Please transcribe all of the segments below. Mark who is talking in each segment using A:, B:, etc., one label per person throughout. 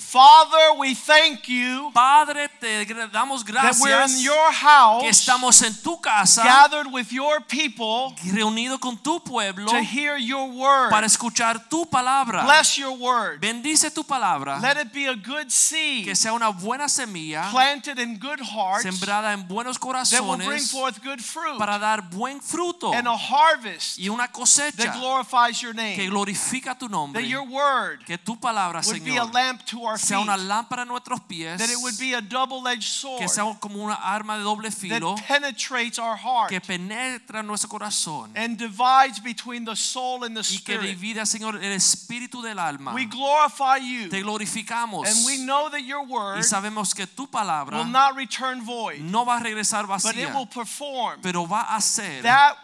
A: Father, we thank you
B: Padre, te damos
A: that we're in your house,
B: que estamos en tu casa,
A: gathered with your people
B: reunido con tu pueblo
A: to hear your word.
B: para escuchar tu palabra.
A: Bless your word.
B: Bendice tu palabra,
A: Let it be a good seed
B: que sea una buena semilla
A: planted in good hearts
B: sembrada en buenos
A: that will bring forth good fruit
B: para dar buen fruto
A: and a harvest
B: y una
A: that glorifies your
B: que
A: name.
B: glorifica tu nombre.
A: That your word
B: Que tu palabra,
A: would be a lamp to our
B: sea una lámpara a nuestros pies,
A: That it would be a double-edged
B: que
A: sword
B: sea como una arma de doble filo
A: that penetrates our heart
B: que penetra nuestro corazón
A: and divides between the soul and the
B: y que
A: spirit.
B: divida, Señor, el espíritu del alma.
A: We glorify you.
B: Te glorificamos
A: And we know that your word
B: y sabemos que tu palabra
A: will not return void,
B: no va a regresar
A: but it will perform
B: pero va a hacer
A: that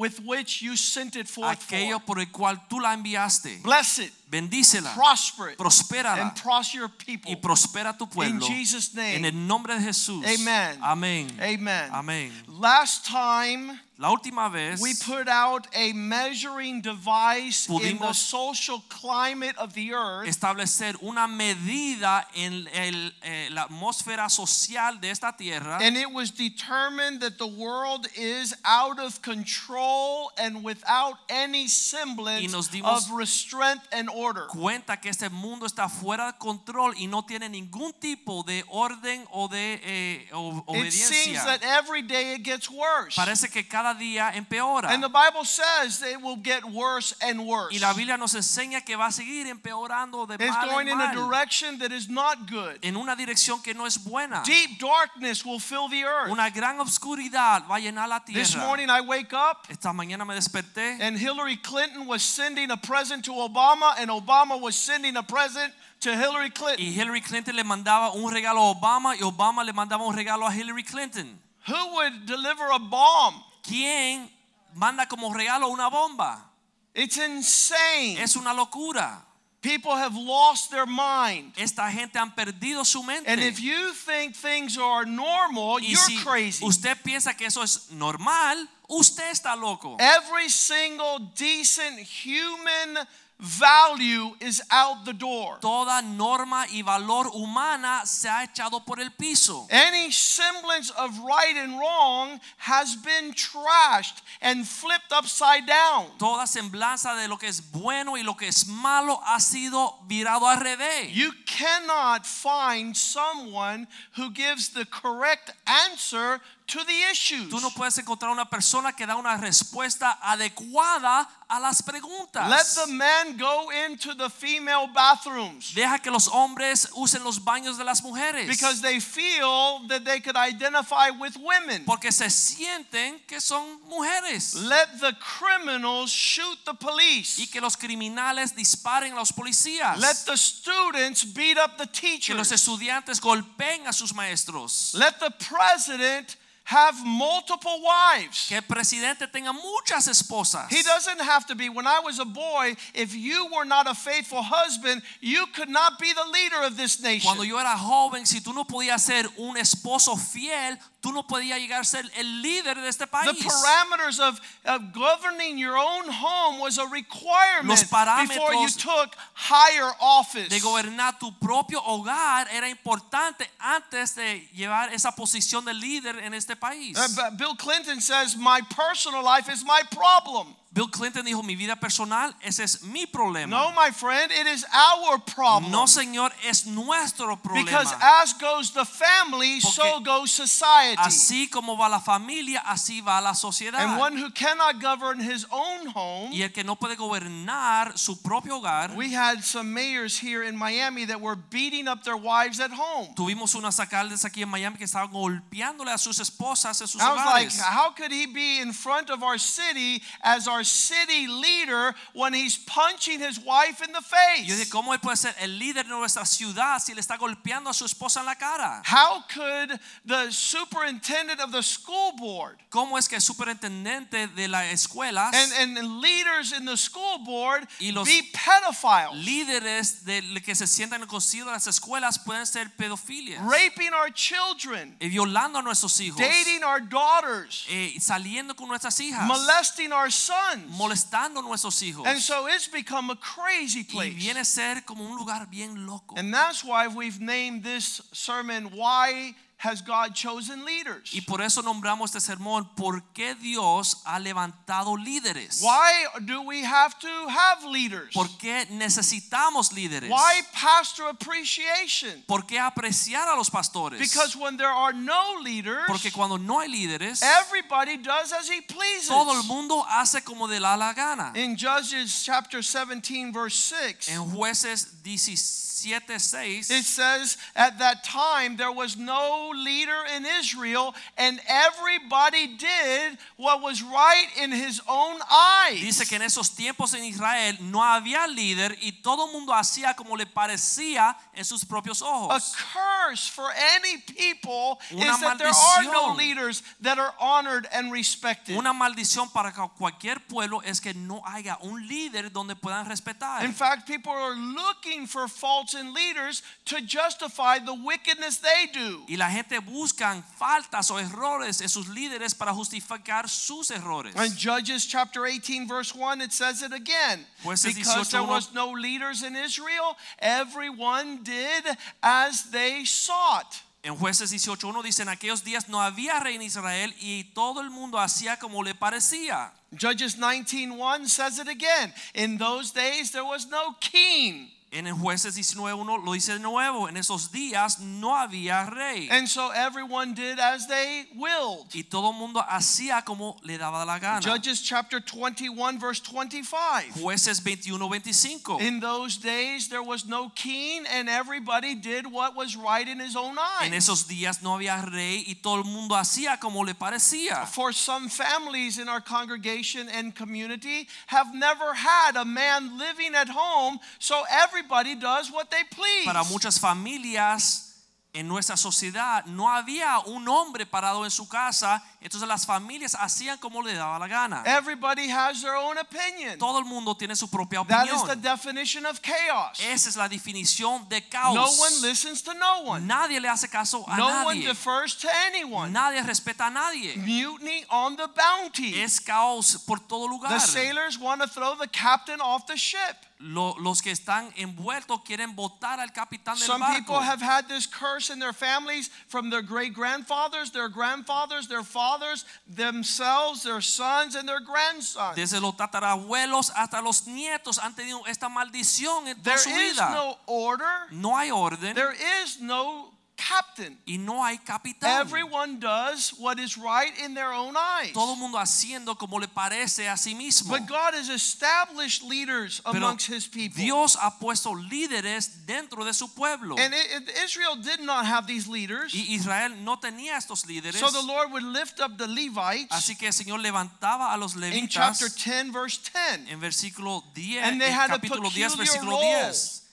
A: with which you sent it forth
B: aquello
A: for.
B: por el cual tú la enviaste.
A: Bless it,
B: Bendícela,
A: prosper it,
B: prospérala
A: and prosper your people.
B: y prospera tu
A: In
B: pueblo.
A: Jesus'
B: En
A: name,
B: el nombre de Jesús.
A: Amen.
B: Amén.
A: amen.
B: Amén.
A: Last time,
B: La última vez
A: we put out a measuring device in the social climate of the earth.
B: establecer una medida en el, eh, la atmósfera social de esta tierra
A: And it was determined that the world is out of control and without any semblance
B: nos dimos-
A: of restraint and order.
B: cuenta que este mundo está fuera de control y no tiene ningún tipo de orden o de eh, o-
A: It seems that every day it gets worse.
B: Parece que cada día empeora.
A: And the Bible says it will get worse and worse.
B: Y la Biblia nos enseña que va a seguir empeorando de
A: It's
B: mal
A: going
B: en
A: in a direction that is not good.
B: en una dirección que no es buena.
A: Deep darkness will fill the earth.
B: Una gran obscuridad va a llenar la tierra.
A: This morning I wake up
B: Esta mañana me desperté
A: and Hillary Clinton was sending a present to Obama and Obama was sending a present to Hillary Clinton.
B: y Hillary Clinton le mandaba un regalo a Obama y Obama le mandaba un regalo a Hillary Clinton.
A: Who would deliver a bomb?
B: ¿Quién manda como regalo una bomba?
A: It's insane.
B: Es una locura.
A: People have lost their mind.
B: Esta gente han perdido su mente.
A: And if you think things are normal,
B: y
A: you're
B: si
A: crazy.
B: usted piensa que eso es normal, usted está loco.
A: Every single decent human value is out the door.
B: Toda norma y valor humana se ha echado por el piso.
A: Any semblance of right and wrong has been trashed and flipped upside down.
B: Toda semblanza de lo que es bueno y lo que es malo ha sido virado al revés.
A: You cannot find someone who gives the correct answer to the issues.
B: Tú no puedes encontrar una persona que da una respuesta adecuada a las preguntas.
A: Let the men go into the female bathrooms
B: Deja que los hombres usen los baños de las mujeres.
A: because they feel that they could identify with women.
B: porque se sienten que son mujeres.
A: Let the criminals shoot the police.
B: Y que los criminales disparen a los policías.
A: Let the students beat up the teachers.
B: que los estudiantes golpeen a sus maestros.
A: Let the president have multiple wives.
B: Que el presidente tenga muchas esposas.
A: He doesn't have to be. When I was a boy, if you were not a faithful husband, you could not be the leader of this nation.
B: Cuando yo era joven, si tú no podías ser un esposo fiel, tú no podías llegar a ser el líder de este
A: The parameters of, of governing your own home was a requirement before you took higher office.
B: De gobernar tu propio hogar era importante antes de llevar esa posición de líder en este país.
A: Uh, Bill Clinton says, My personal life is my problem.
B: Bill Clinton dijo, mi vida personal, ese es mi problema.
A: No, my friend, it is our problem.
B: No, señor, es nuestro problema.
A: because as goes the family, so goes society.
B: Así como va la familia, así va la sociedad.
A: And one who cannot govern his own home.
B: y el que no puede gobernar su propio hogar,
A: We had some mayors here in Miami that were beating up their wives at home.
B: tuvimos unas alcaldes aquí en Miami que estaban golpeándole a sus esposas en sus
A: I was like, how could he be in front of our city as our our city leader when he's punching his wife in the
B: Yo dije,
A: face?
B: ¿cómo él puede ser el líder de nuestra ciudad si le está golpeando a su esposa en la cara?
A: How could the superintendent of the school board
B: ¿Cómo es que el superintendente de las escuelas,
A: and, and leaders in the school board
B: Y los
A: be pedophiles,
B: líderes de que se sientan en el concilio de las escuelas pueden ser pedofilias,
A: raping our children,
B: y violando a nuestros hijos,
A: dating our daughters,
B: eh, saliendo con nuestras hijas,
A: molesting our sons?
B: Molestando nuestros hijos?
A: And so it's become a crazy
B: Y
A: place.
B: viene a ser como un lugar bien loco.
A: And that's why we've named this sermon, Why Has God Chosen Leaders?
B: Y por eso nombramos este sermón, ¿por qué Dios ha levantado líderes?
A: Why do we have to have leaders?
B: ¿Por qué necesitamos líderes?
A: Why pastor appreciation?
B: ¿Por qué apreciar a los pastores?
A: Because when there are no leaders,
B: Porque cuando no hay líderes,
A: everybody does as he pleases.
B: todo el mundo hace como de la, la gana.
A: In Judges chapter 17, verse 6,
B: En jueces 17, 6,
A: it says, At that time there was no leader in Israel, and everybody did what was right in his own eyes.
B: dice que en esos tiempos en Israel no había líder y todo mundo hacía como le parecía en sus propios ojos.
A: A curse for any people
B: Una
A: is that there are no leaders that are honored and respected.
B: Una maldición para cualquier pueblo es que no haya un líder donde puedan respetar.
A: In fact, people are looking for faults in leaders to justify the wickedness they do.
B: Y la gente buscan faltas o errores en sus líderes para justificar sus errores.
A: In Judges chapter 18, verse 1, it says it again.
B: Jueces
A: Because there was no leaders in Israel, everyone did as they sought.
B: En jueces 18.1 dice, en aquellos días no había rey en Israel y todo el mundo hacía como le parecía.
A: Judges 19:1 says it again. In those days there was no king.
B: En el jueces 19.1 lo dice de nuevo, en esos días no había rey.
A: And so everyone did as they willed.
B: Y todo mundo hacía como le daba la gana.
A: Judges chapter 21 verse 25.
B: Jueces 21.25.
A: In those days there was no king and everybody did what was right in his own
B: En
A: eyes.
B: esos días no había rey y todo el mundo hacía como le parecía.
A: For some families in our congregation and community have never had a man living at home, so everybody does what they please.
B: Para muchas familias en nuestra sociedad no había un hombre parado en su casa, entonces las familias hacían como le daba la gana.
A: Everybody has their own opinion.
B: Todo el mundo tiene su propia opinión.
A: That is the definition of chaos.
B: Esa es la definición de caos.
A: No one listens to no one.
B: Nadie le hace caso a
A: No one
B: nadie.
A: defers to anyone.
B: Nadie respeta a nadie.
A: Mutiny on the bounty.
B: Es caos por todo lugar.
A: The sailors want to throw the captain off the ship.
B: Lo- los que están envueltos quieren votar al capitán del
A: Some
B: barco.
A: people have had this curse in their families from their great grandfathers, their grandfathers, their fathers, themselves, their sons, and their grandsons.
B: Desde los tatarabuelos hasta los nietos han tenido esta maldición en toda su
A: is
B: vida.
A: no order,
B: No hay orden
A: there is no captain.
B: y no hay capitán.
A: Everyone does what is right in their own eyes.
B: Todo mundo haciendo como le parece a sí mismo.
A: But God has established leaders
B: Pero
A: amongst his people.
B: Dios ha puesto líderes dentro de su pueblo.
A: And it- it- Israel did not have these leaders.
B: Y Israel no tenía estos líderes.
A: So the Lord would lift up the Levites
B: Así que el Señor levantaba a los levitas.
A: in chapter 10, verse 10.
B: en versículo 10,
A: And they had a
B: 10,
A: peculiar
B: versículo
A: role.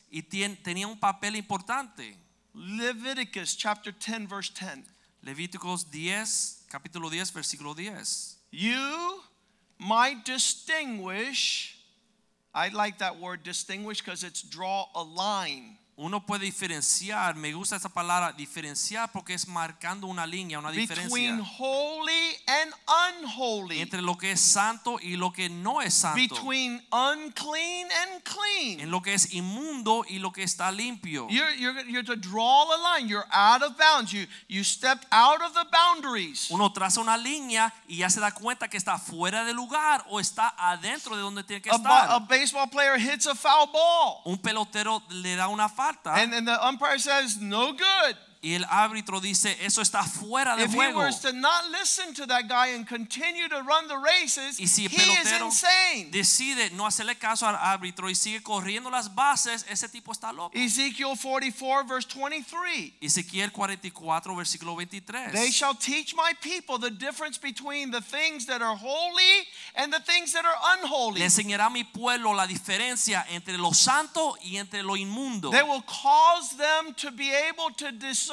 B: Y tien- tenía un papel importante.
A: Leviticus chapter 10, verse 10.
B: Levíticos 10, capítulo 10, versículo 10.
A: You might distinguish, I like that word distinguish because it's draw a line
B: Uno puede diferenciar, me gusta esa palabra, diferenciar porque es marcando una línea, una
A: between
B: diferencia
A: holy and unholy,
B: entre lo que es santo y lo que no es santo,
A: between unclean and clean.
B: en lo que es inmundo y lo que está limpio.
A: You're, you're, you're to draw a line. You're out of bounds. You, you stepped out of the boundaries.
B: Uno traza una línea y ya se da cuenta que está fuera de lugar o está adentro de donde tiene que
A: A, ba- a
B: estar.
A: baseball player hits a foul ball.
B: Un pelotero le da una falta
A: And, and the umpire says, no good.
B: Y el árbitro dice, eso está fuera de
A: If he
B: juego.
A: was to not listen to that guy and continue to run the races,
B: Y si el
A: he is
B: pelotero
A: insane.
B: decide no hacerle caso al árbitro y sigue corriendo las bases, ese tipo está loco.
A: Ezekiel 44, verse 23.
B: Ezequiel 44, versículo 23.
A: They shall teach my people the difference between the things that are holy and the things that are unholy.
B: Le enseñará a mi pueblo la diferencia entre lo santo y entre lo inmundo.
A: They will cause them to be able to discern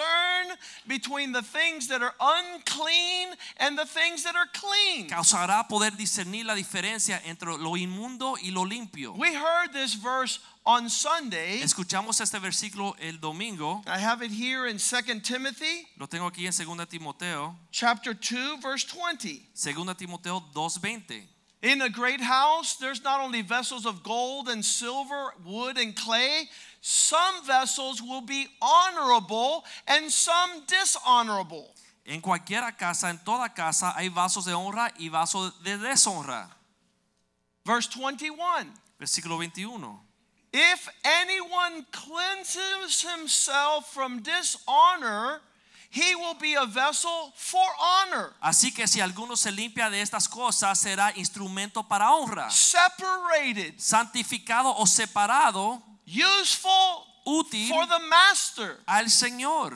A: between the things that are unclean and the things that are clean.
B: Causará poder discernir la diferencia entre lo inmundo y lo limpio.
A: We heard this verse on Sunday.
B: Escuchamos este versículo el domingo.
A: I have it here in 2 Timothy
B: Lo tengo aquí en 2 Timoteo,
A: chapter 2 verse 20.
B: 2 Timoteo 2:20.
A: In a great house, there's not only vessels of gold and silver, wood and clay, some vessels will be honorable and some dishonorable.
B: En cualquiera casa, en toda casa, hay vasos de honra y vasos de deshonra.
A: Verse 21
B: Versículo 21.
A: If anyone cleanses himself from dishonor, he will be a vessel for honor,
B: Así que si alguno se limpia de estas cosas, será instrumento para honra.
A: separated,
B: Santificado o separado,
A: useful
B: útil
A: for the master.
B: al Señor.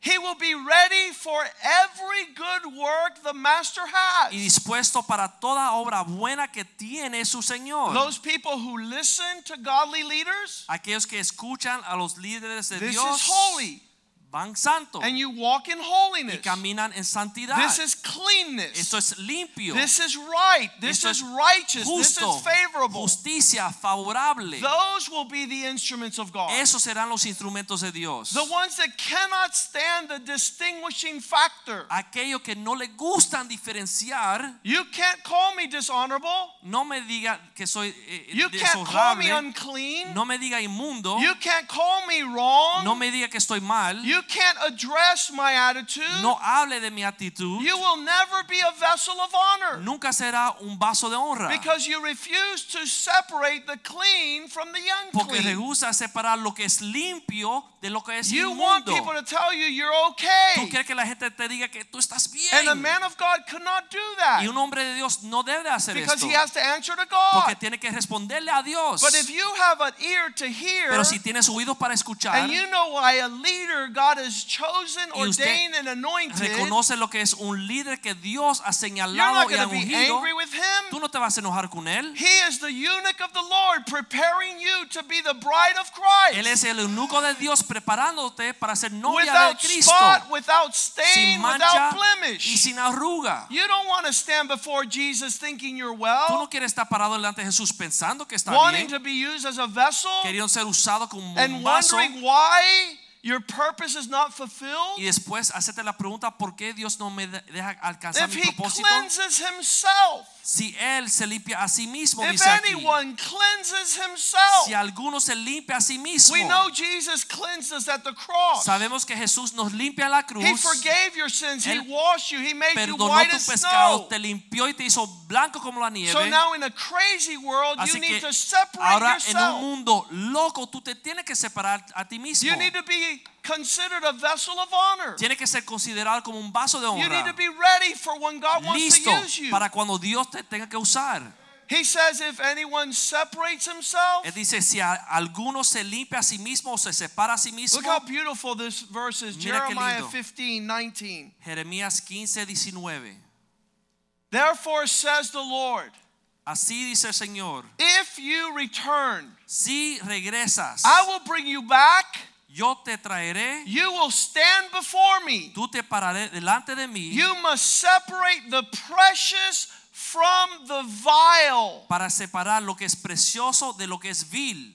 A: He will be ready for every good work the master has.
B: Y dispuesto para toda obra buena que tiene su Señor.
A: Those people who listen to godly leaders,
B: Aquellos que escuchan a los líderes de
A: this
B: Dios
A: is holy.
B: Van santo
A: And you walk in
B: y
A: holiness.
B: caminan en santidad.
A: This is cleanness.
B: Esto es limpio.
A: This is right. This
B: Esto
A: is righteous. This is favorable.
B: Justicia favorable.
A: Those will be the instruments of God.
B: Esos serán los instrumentos de Dios.
A: The ones that cannot stand the distinguishing factor.
B: Aquellos que no le gustan diferenciar,
A: You can't call me dishonorable.
B: no me diga que soy eh,
A: You can't call me unclean.
B: no me diga inmundo,
A: You can't call me wrong.
B: no me diga que estoy mal,
A: You can't address my attitude.
B: no hable de mi actitud,
A: You will never be a vessel of honor
B: nunca será un vaso de honra.
A: because you refuse to separate the clean from the unclean.
B: Porque rehúsa separar lo que es limpio de lo que es
A: You want people to tell you you're okay.
B: Tú quieres que la gente te diga que tú estás bien.
A: And a man of God cannot do that
B: Y un hombre de Dios no debe hacer
A: because
B: esto.
A: he has to answer to God.
B: Porque tiene que responderle a Dios.
A: But if you have an ear to hear
B: Pero si tienes oídos para escuchar,
A: and you know why a leader God has chosen,
B: Y usted
A: ordained, and anointed,
B: reconoce lo que es un líder que Dios ha señalado y ha
A: going to be
B: ungido,
A: angry with him.
B: tú no te vas a enojar con él.
A: He is the eunuch of the Lord, preparing you to be the bride of
B: Él es el eunuco de Dios preparándote para ser novia de
A: Without
B: Cristo,
A: spot, without
B: sin
A: stain,
B: mancha
A: without
B: y
A: blemish.
B: sin arruga.
A: You don't want to stand before Jesus thinking you're
B: Tú
A: well,
B: no quieres estar parado delante de Jesús pensando que está
A: wanting
B: bien,
A: to be used as a vessel,
B: queriendo ser usado como un
A: and
B: vaso
A: wondering why your purpose is not fulfilled.
B: y después hacerte la pregunta por qué Dios no me deja alcanzar
A: If
B: mi
A: he cleanses himself,
B: Si él se limpia a sí mismo,
A: if
B: dice aquí.
A: anyone cleanses himself,
B: Si alguno se limpia a sí mismo,
A: we know Jesus cleansed us at the cross.
B: sabemos que Jesús nos limpia en la cruz,
A: He forgave your sins. He washed you. He made you white as snow.
B: te limpió y te hizo blanco como la nieve.
A: So now in a crazy world, you
B: Así
A: need
B: que
A: to separate
B: ahora en un
A: yourself.
B: mundo loco tú te tienes que separar a ti mismo.
A: You need to be considered a vessel of honor.
B: Tienes que ser considerado como un vaso de honra.
A: You need to be ready for when God wants
B: Listo
A: to use you.
B: para cuando Dios te tenga que usar.
A: He says if anyone separates himself,
B: Él dice, si alguno se limpia a sí mismo o se separa a sí mismo,
A: look how beautiful this verse is. Jeremiah
B: lindo.
A: 15, 19.
B: Jeremías 15, 19.
A: Therefore says the Lord,
B: Así dice el Señor,
A: if you return,
B: si regresas,
A: I will bring you back.
B: Yo te traeré,
A: You will stand before me.
B: tú te pararé delante de mí
A: You must separate the precious from the vile.
B: para separar lo que es precioso de lo que es vil.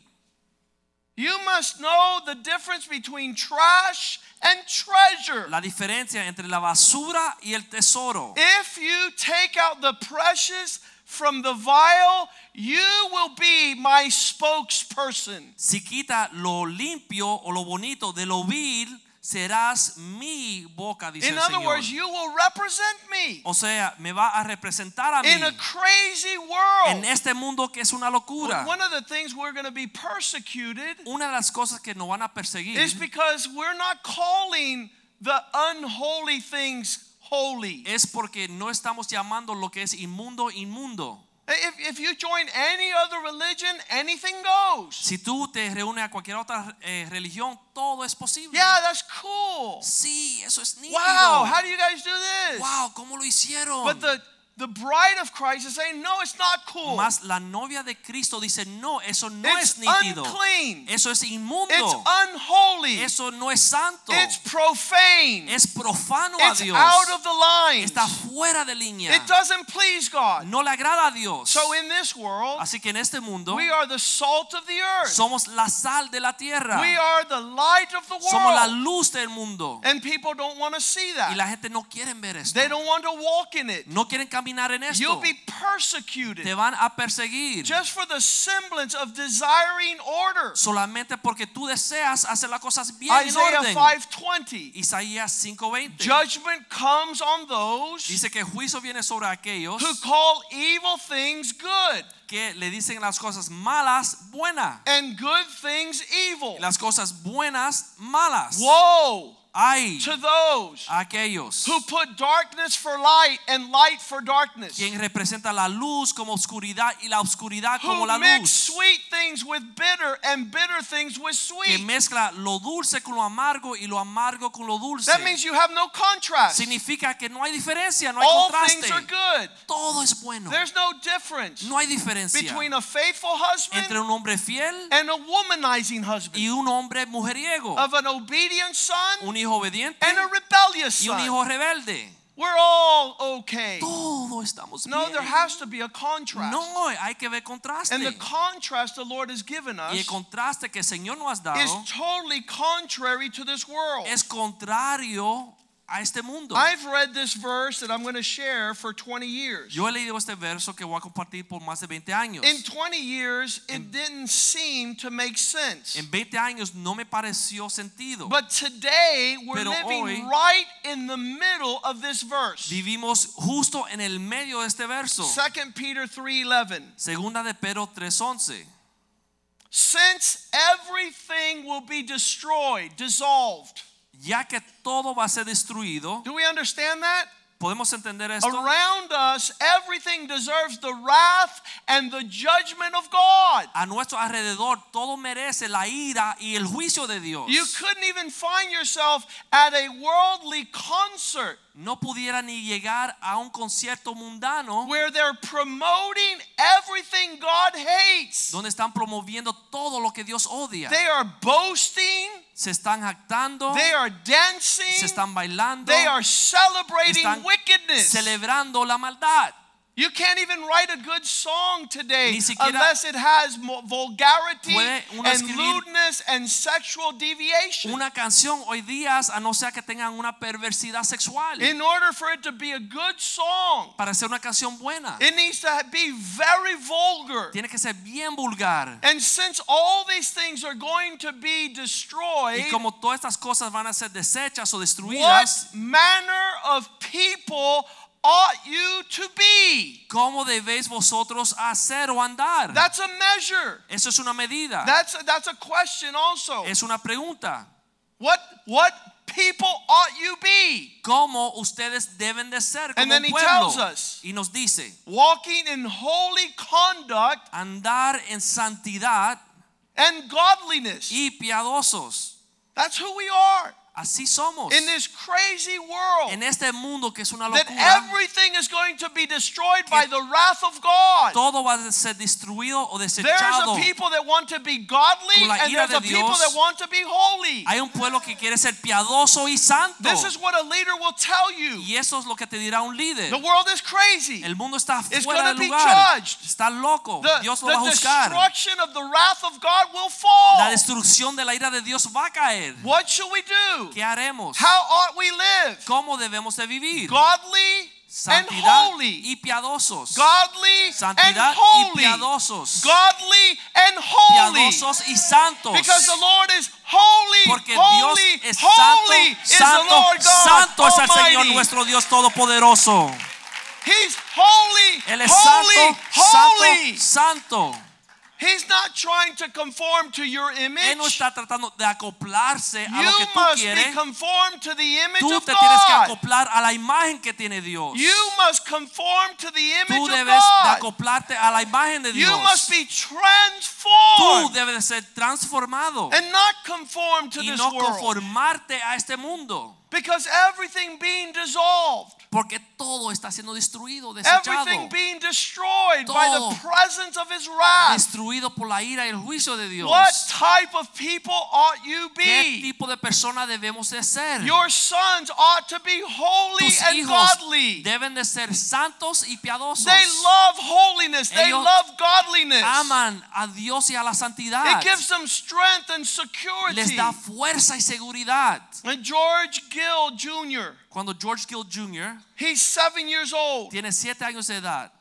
A: You must know the difference between trash and treasure.
B: La diferencia entre la basura y el tesoro.
A: If you take out the precious from the vile, you will be my spokesperson.
B: Si quita lo limpio o lo bonito de lo vil, serás mi boca, dice
A: In
B: el
A: other
B: Señor.
A: words, you will represent me
B: O sea, me va a representar a mí
A: in a crazy world.
B: en este mundo que es una locura.
A: One of the things we're going to be persecuted
B: Una de las cosas que nos van a perseguir
A: is because we're not calling the unholy things holy.
B: es porque no estamos llamando lo que es inmundo inmundo.
A: If, if you join any other religion, anything goes.
B: Si tú te reúnes a cualquier otra eh, religión, todo es posible.
A: Yeah, that's cool.
B: Sí, eso es nítido.
A: Wow, how do you guys do this?
B: wow, ¿cómo lo hicieron?
A: But the, the bride of Christ is saying, no, it's not cool.
B: Más la novia de Cristo dice, no, eso no
A: It's
B: es nítido.
A: unclean.
B: Eso es inmundo.
A: It's unholy.
B: eso no es santo.
A: It's profane.
B: es profano a Dios.
A: out of the lines.
B: Está fuera de línea.
A: It doesn't please God.
B: no le agrada a Dios.
A: So in this world,
B: Así que en este mundo
A: we are the salt of the earth.
B: somos la sal de la tierra.
A: We are the light of the world.
B: Somos la luz del mundo.
A: And people don't want to see
B: Y
A: that.
B: la gente no quiere ver esto.
A: They don't want to walk in it.
B: No quieren caminar en esto.
A: You'll be
B: Te
A: persecuted
B: van a perseguir.
A: just for the semblance of desiring order.
B: solamente porque tú deseas hacer las cosas bien en
A: Isaiah
B: orden.
A: 5:20.
B: Isaías 5:20
A: Judgment comes on those
B: dice que juicio viene sobre aquellos
A: who call evil things good
B: que le dicen las cosas malas buenas,
A: and good things evil.
B: las cosas buenas malas.
A: Woe To those
B: aquellos
A: who put darkness for light and light for darkness.
B: quien representa la luz como oscuridad y la oscuridad como
A: Who
B: la
A: mix
B: luz.
A: sweet things with bitter and bitter things with
B: Que
A: sweet.
B: mezcla lo dulce con lo amargo y lo amargo con lo dulce.
A: That means you have no contrast.
B: Significa que no hay diferencia, no hay
A: All
B: contraste.
A: things are good.
B: Todo es bueno.
A: There's no difference
B: No hay diferencia
A: between a faithful husband
B: entre un hombre fiel
A: and a womanizing husband,
B: y un hombre mujeriego,
A: of an obedient son
B: un hijo obediente
A: and a rebellious
B: y un hijo rebelde.
A: We're all okay.
B: Todo estamos
A: No, there has to be a contrast.
B: No, hay que ver contraste.
A: And the contrast the Lord has given
B: Y el
A: us
B: contraste que el Señor nos ha
A: is totally contrary to this world.
B: es contrario a este mundo.
A: I've read this verse that I'm going to share for 20 years.
B: Yo he leído este verso que voy a compartir por más de 20 años.
A: In 20 years, it didn't seem to make sense.
B: En 20 años no me pareció sentido.
A: But today, we're
B: Pero
A: living
B: hoy-
A: right in the middle of this verse.
B: Vivimos justo en el medio de este verso.
A: 2 Peter 3:11.
B: Segunda de Pedro 3:11.
A: Since everything will be destroyed, dissolved.
B: Ya que todo va a ser destruido,
A: Do we understand that?
B: ¿podemos entender esto?
A: Around us, everything deserves the wrath and the judgment of God.
B: A nuestro alrededor todo merece la ira y el juicio de Dios.
A: You couldn't even find yourself at a worldly concert
B: No pudiera ni llegar a un concierto mundano
A: where they're promoting everything God hates.
B: donde están promoviendo todo lo que Dios odia.
A: They are boasting,
B: Se están jactando,
A: they are dancing,
B: se están bailando,
A: they are celebrating
B: están
A: wickedness.
B: celebrando la maldad.
A: You can't even write a good song today unless it has vulgarity and lewdness and sexual deviation.
B: Una canción hoy día, a no ser que tengan una perversidad sexual,
A: In order for it to be a good song,
B: para ser una canción buena,
A: it needs to be very vulgar.
B: tiene que ser bien vulgar.
A: And since all these things are going to be destroyed,
B: Y como todas estas cosas van a ser desechas o destruidas, what
A: manner of people ought you to be?
B: ¿cómo debéis vosotros hacer o andar?
A: That's a measure.
B: Eso es una medida,
A: That's a, that's a question also.
B: es una pregunta.
A: What what people ought you be?
B: ¿Cómo ustedes deben de ser
A: And then he
B: pueblo?
A: tells us.
B: Y nos dice,
A: Walking in holy conduct
B: andar en santidad
A: and godliness.
B: y piadosos.
A: That's who we are
B: Así somos.
A: in this crazy world.
B: En este mundo que es una locura, That
A: everything is going to be destroyed by the wrath of God.
B: todo va a ser destruido o
A: There's
B: desechado.
A: a people that want to be godly and there's a
B: de
A: people that want to be holy.
B: Hay un pueblo que quiere ser piadoso y santo.
A: This is what a leader will tell you.
B: Y eso es lo que te dirá un líder.
A: The world is crazy.
B: El mundo está
A: It's
B: fuera
A: gonna be
B: lugar.
A: judged.
B: Está loco.
A: The,
B: Dios lo va a
A: the destruction of the wrath of God will fall.
B: La destrucción de la ira de Dios va a caer.
A: What should we do?
B: ¿Qué haremos?
A: How ought we live?
B: ¿Cómo debemos de vivir?
A: Godly and holy.
B: y piadosos.
A: Godly and
B: Santidad y
A: holy.
B: piadosos.
A: Godly and holy.
B: Piadosos y santos.
A: Because the Lord is holy,
B: Porque
A: holy,
B: Dios es
A: holy, Holy is the
B: santo,
A: Lord God
B: santo es el Señor
A: Almighty.
B: nuestro Dios todopoderoso.
A: He's holy,
B: Él es
A: holy,
B: santo,
A: holy.
B: santo, santo.
A: He's not trying to conform to your image.
B: Él no está tratando de acoplarse a lo
A: You
B: que tú
A: must be
B: quieres.
A: conformed to the image
B: Tú
A: of
B: te tienes que
A: God.
B: acoplar a la imagen que tiene Dios.
A: You must conform to the
B: Tú
A: image of
B: debes de
A: God.
B: acoplarte a la imagen de
A: You
B: Dios.
A: must be transformed.
B: Tú debes de ser transformado
A: and not conform to
B: y
A: this
B: no
A: world.
B: conformarte a este mundo.
A: Because everything being dissolved,
B: Porque todo está siendo destruido, desechado,
A: everything being destroyed by the presence of His wrath.
B: destruido por la ira y el juicio de Dios.
A: What type of people ought you be?
B: ¿Qué tipo de persona debemos de ser?
A: Your sons ought to be holy
B: Tus
A: and
B: hijos
A: godly.
B: deben de ser santos y piadosos.
A: They love holiness. They love godliness.
B: Aman a Dios y a la santidad.
A: It gives them strength and security.
B: Les da fuerza y seguridad.
A: And George Gill Jr.,
B: Cuando George Gill Jr.
A: he's seven years old.
B: tiene siete años de edad,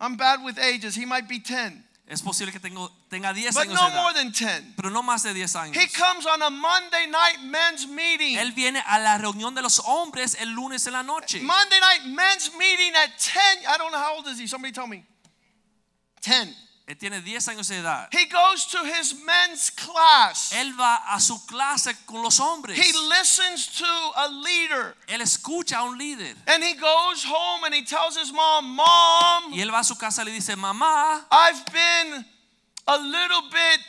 A: I'm bad with ages. He might be 10,
B: es posible que tengo, tenga 10
A: but
B: años
A: no
B: de
A: more
B: edad,
A: than 10.
B: pero no más de 10 años.
A: He comes on a Monday night men's meeting.
B: Él viene a la reunión de los hombres el lunes en la noche.
A: Monday night men's meeting at 10. I don't know how old is he? Somebody tell me. 10.
B: Tiene 10 años de edad.
A: He goes to his men's class.
B: Él va a su clase con los hombres.
A: He listens to a leader.
B: Él escucha a un líder.
A: And he goes home and he tells his mom, Mom,
B: Y él va a su casa y le dice, mamá,
A: I've been a little bit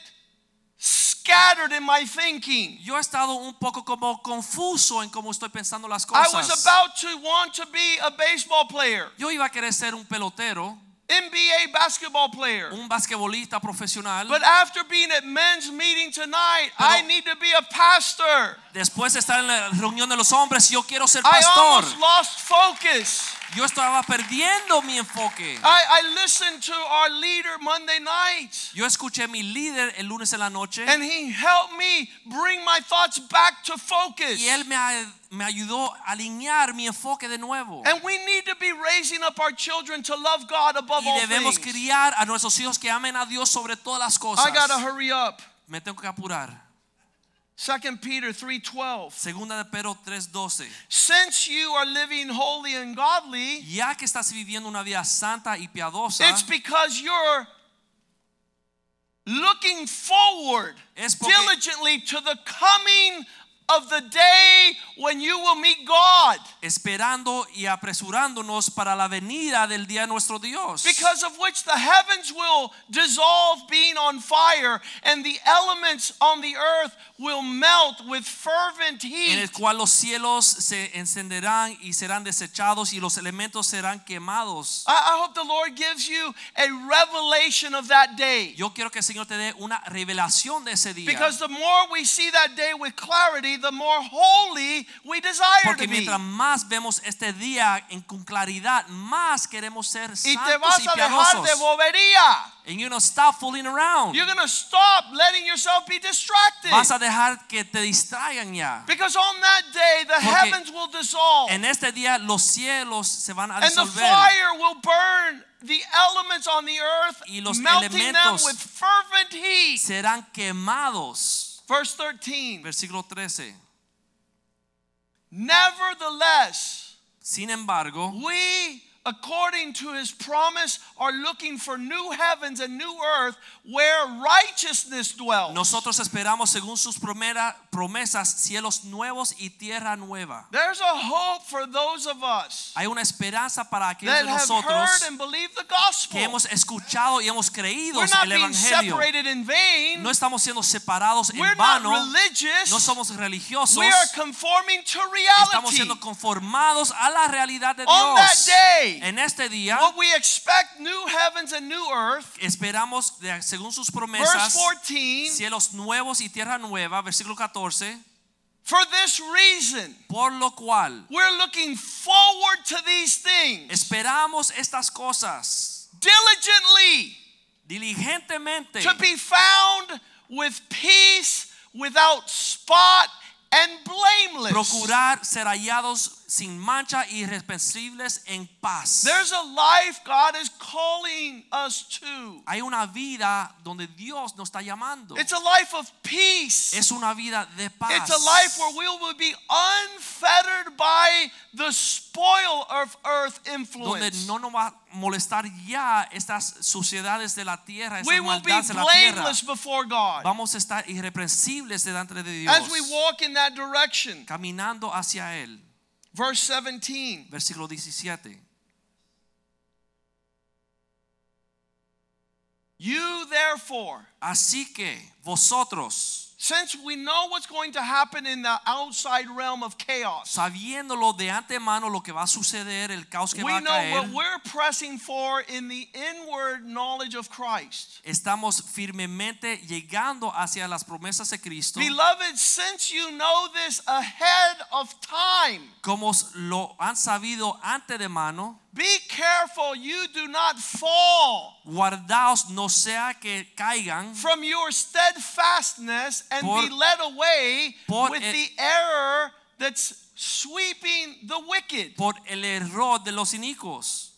A: scattered in my thinking.
B: yo he estado un poco como confuso en cómo estoy pensando las cosas.
A: I was about to want to be a baseball player,
B: Yo iba a querer ser un pelotero,
A: NBA basketball player.
B: un basquetbolista profesional.
A: But after being at men's meeting tonight,
B: Pero-
A: I need to be a pastor.
B: Después de estar en la reunión de los hombres, yo quiero ser pastor.
A: I almost lost focus.
B: Yo estaba perdiendo mi enfoque.
A: I, I listened to our leader Monday night,
B: Yo escuché a mi líder el lunes en la noche
A: and he helped me bring my thoughts back to focus.
B: y él me, me ayudó a alinear mi enfoque de nuevo.
A: And we need to be raising up our children to love God above all things.
B: Y debemos criar a nuestros hijos que amen a Dios sobre todas las cosas.
A: I gotta hurry up.
B: Me tengo que apurar.
A: 2 Peter 3:12.
B: Segunda de Pedro 3:12.
A: Since you are living holy and godly,
B: Ya que estás viviendo una vida santa y piadosa,
A: it's because you're looking forward diligently to the coming of the day when you will meet God.
B: esperando y apresurándonos para la venida del día de nuestro Dios.
A: Because of which the heavens will dissolve being on fire and the elements on the earth will melt with fervent
B: en
A: heat.
B: el cual los cielos se encenderán y serán desechados y los elementos serán quemados.
A: I, I hope the Lord gives you a revelation of that day.
B: Yo quiero que el Señor te dé una revelación de ese día.
A: Because the more we see that day with clarity, the more holy we desire
B: Porque
A: to be.
B: mientras más vemos este día en, con claridad, más queremos ser
A: Y te
B: santos
A: vas
B: y
A: a dejar de bobería.
B: And you're gonna stop fooling around.
A: You're to stop letting yourself be distracted.
B: Vas a dejar que te distraigan ya.
A: Because on that day, the
B: Porque
A: heavens will dissolve.
B: En este día los cielos se van a
A: And the fire will burn the elements on the earth,
B: Y los
A: melting them with fervent heat.
B: serán quemados.
A: Verse 13.
B: Versículo 13.
A: Nevertheless,
B: Sin embargo,
A: we, according to his promise, are looking for new heavens and new earth where righteousness dwells.
B: nosotros esperamos según sus promesas cielos nuevos y tierra nueva.
A: There's a hope for those of us
B: Hay una esperanza para aquellos
A: that
B: de
A: have
B: nosotros
A: heard and believed the gospel.
B: que hemos escuchado y hemos creído
A: We're not
B: el
A: being
B: evangelio.
A: separated in vain.
B: No estamos siendo separados
A: We're
B: en
A: not
B: vano.
A: religious.
B: No somos religiosos.
A: we are conforming to
B: Estamos
A: reality.
B: siendo conformados a la realidad de
A: On that
B: Dios.
A: Day,
B: En este día
A: what we expect new heavens and new earth.
B: esperamos de- según sus promesas,
A: Verse
B: promesas
A: 14.
B: cielos nuevos y tierra nueva, versículo 14,
A: For this reason,
B: por lo cual
A: we're looking forward to these things
B: esperamos estas cosas
A: diligently
B: diligentemente
A: to be found with peace, without spot, and blameless.
B: procurar ser hallados sin mancha irreprensibles en paz.
A: There's a life God is calling us to.
B: Hay una vida donde Dios nos está llamando.
A: It's a life of peace.
B: Es una vida de paz.
A: It's a life where we will be unfettered by the spoil of earth
B: donde
A: influence.
B: no nos va a molestar ya estas suciedades de la tierra,
A: We will be
B: de la tierra.
A: blameless before God
B: Vamos a estar irreprensibles delante de Dios.
A: as we walk in that direction.
B: caminando hacia él.
A: Verse 17.
B: Versículo 17.
A: You therefore,
B: Así que vosotros,
A: since we know what's going to happen in the outside realm of chaos,
B: sabiéndolo de antemano lo que va a suceder, el caos que va
A: we
B: a
A: know what we're pressing for in the inward knowledge of Christ.
B: estamos firmemente llegando hacia las promesas de Cristo.
A: Beloved, since you know this ahead of time,
B: Como lo han sabido ante de mano,
A: be careful you do not fall
B: guardaos no sea que caigan
A: from your steadfastness and
B: Por-
A: be led away with
B: el-
A: the error that's sweeping the wicked.
B: por el error de los inicuos.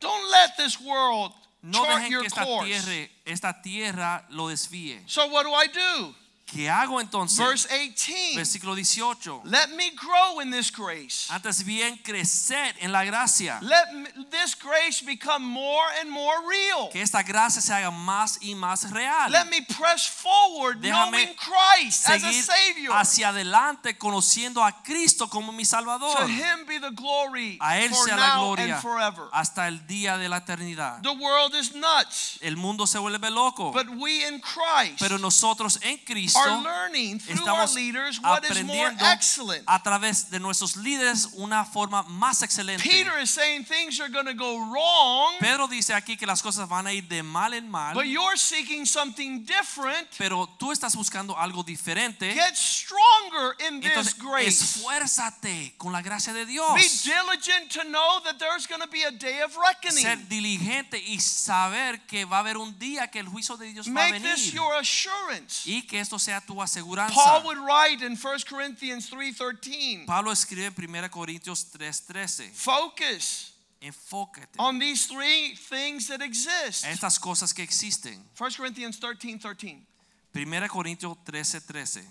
A: Don't let this world
B: No
A: chart
B: dejen
A: your
B: que esta
A: course.
B: tierra, esta tierra lo desvíe.
A: So what do I do?
B: ¿Qué hago entonces?
A: Verse 18.
B: Versículo 18.
A: Let me grow in this grace.
B: Antes bien crecer en la gracia.
A: Let this grace become more and more real.
B: Que esta gracia se haga más y más real.
A: Let me press forward
B: Déjame
A: knowing Christ as a Savior.
B: hacia adelante conociendo a Cristo como mi
A: To
B: Salvador.
A: Him be the glory
B: A Él sea la gloria
A: and forever.
B: hasta el día de la eternidad.
A: The world is nuts,
B: El mundo se vuelve loco.
A: but we in Christ
B: Pero nosotros en Cristo
A: are learning through our
B: estamos
A: leaders what is more
B: aprendiendo a través de nuestros líderes una forma más excelente.
A: Peter is saying things are going to go wrong,
B: Pedro dice aquí que las cosas van a ir de mal en mal,
A: but you're seeking something different.
B: pero tú estás buscando algo diferente.
A: Get stronger in this
B: Entonces, esfuérzate con la gracia de
A: Be
B: Dios.
A: diligent to know that there's going to be a day of reckoning.
B: Ser diligente y saber que va a haber un día que el juicio de Dios va a
A: Make this
B: venir
A: your assurance.
B: y que esto sea tu aseguranza.
A: Paul would write in 1 Corinthians 3:13,
B: Pablo escribe en 1 Corintios 3:13.
A: focus
B: Enfócate
A: on these three things that exist.
B: estas cosas que existen.
A: 1 Corinthians 13:13.
B: 1 Corintios 13:13.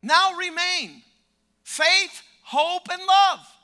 A: Now remain faith, hope and love.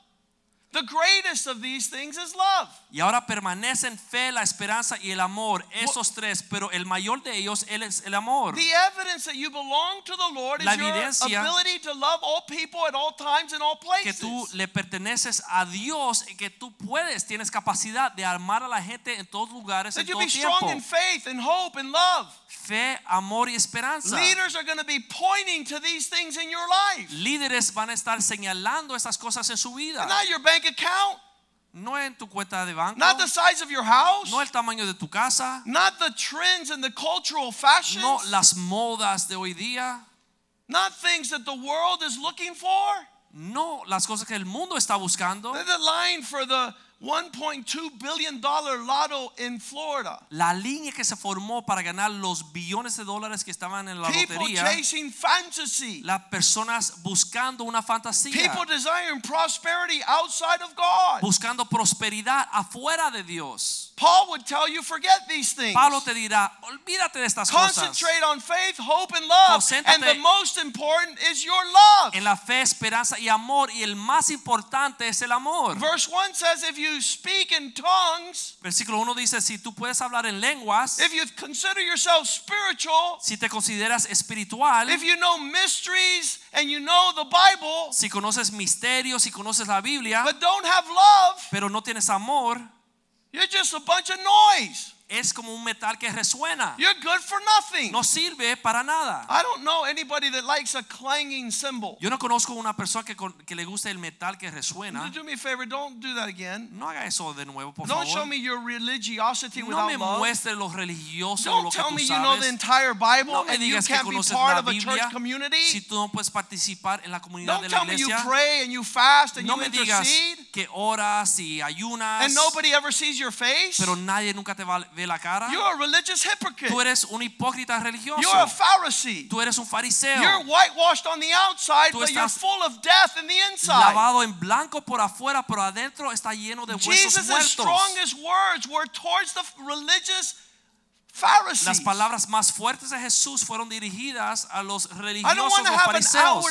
A: The greatest of these things is love.
B: Y ahora permanecen fe, la esperanza y el amor, esos tres, pero el mayor de ellos es el amor.
A: The evidence that you belong to the Lord
B: La
A: is your ability to love all people at all times and all places.
B: Que tú le perteneces a Dios y que tú puedes, tienes capacidad de amar a la gente en todos lugares,
A: That
B: en
A: you be strong in faith and hope and love.
B: Fe, amor y esperanza.
A: Leaders are going to be pointing to these things in your life.
B: Líderes van a estar señalando esas cosas en su vida.
A: Not your bank account,
B: No en tu cuenta de banco,
A: not the size of your house,
B: no el tamaño de tu casa,
A: not the trends and the cultural fashions,
B: no las modas de hoy día,
A: not things that the world is looking for.
B: no las cosas que el mundo está buscando.
A: The line for the 1.2 billion dollar lotto in Florida.
B: La línea que se formó para ganar los billones de dólares que estaban en la
A: People
B: lotería,
A: chasing fantasy.
B: las personas buscando una fantasía,
A: People desiring prosperity outside of God.
B: buscando prosperidad afuera de Dios.
A: Paul would tell you forget these things.
B: Pablo te dirá, olvídate de estas cosas.
A: Concentrate on faith, hope, and love.
B: Concéntrate
A: And the most important is your love.
B: En la fe, esperanza y amor, y el más importante es el amor.
A: Verse 1 says, if you speak in tongues,
B: Versículo 1 dice, si tú puedes hablar en lenguas,
A: if you consider yourself spiritual,
B: si te consideras espiritual,
A: if you know mysteries and you know the Bible,
B: si conoces misterios, si conoces la Biblia,
A: but don't have love,
B: pero no tienes amor,
A: you're just a bunch of noise.
B: Es como un metal que resuena.
A: You're good for nothing.
B: No sirve para nada.
A: I don't know anybody that likes a clanging cymbal.
B: Yo no conozco una persona que, le guste el metal que resuena.
A: Do me a favor, don't do that again.
B: No haga eso de nuevo, por
A: Don't show
B: favor.
A: me your religiosity
B: No
A: without
B: me
A: love.
B: muestre lo religioso,
A: Don't
B: lo que
A: tell
B: tú
A: me you know the entire Bible
B: No
A: and you
B: digas que
A: can't be
B: conoces
A: part
B: la
A: of a church
B: Biblia
A: community.
B: si tú no puedes participar en la comunidad
A: Don't
B: de la
A: tell me you
B: iglesia.
A: pray and you fast and
B: No
A: you
B: me digas que oras y ayunas,
A: and nobody ever sees your face.
B: pero nadie nunca te va a ve la cara.
A: You're a religious hypocrite.
B: Tú eres un hipócrita religioso.
A: You're a Pharisee.
B: Tú eres un fariseo.
A: You're whitewashed on the outside,
B: Tú
A: but you're full of death in the inside.
B: lavado en blanco por afuera, pero adentro está lleno de huesos
A: Jesus'
B: muertos.
A: strongest words were towards the religious Pharisees.
B: Las palabras más fuertes de Jesús fueron dirigidas a los
A: I don't
B: religiosos,
A: want to
B: los
A: have an
B: fariseos.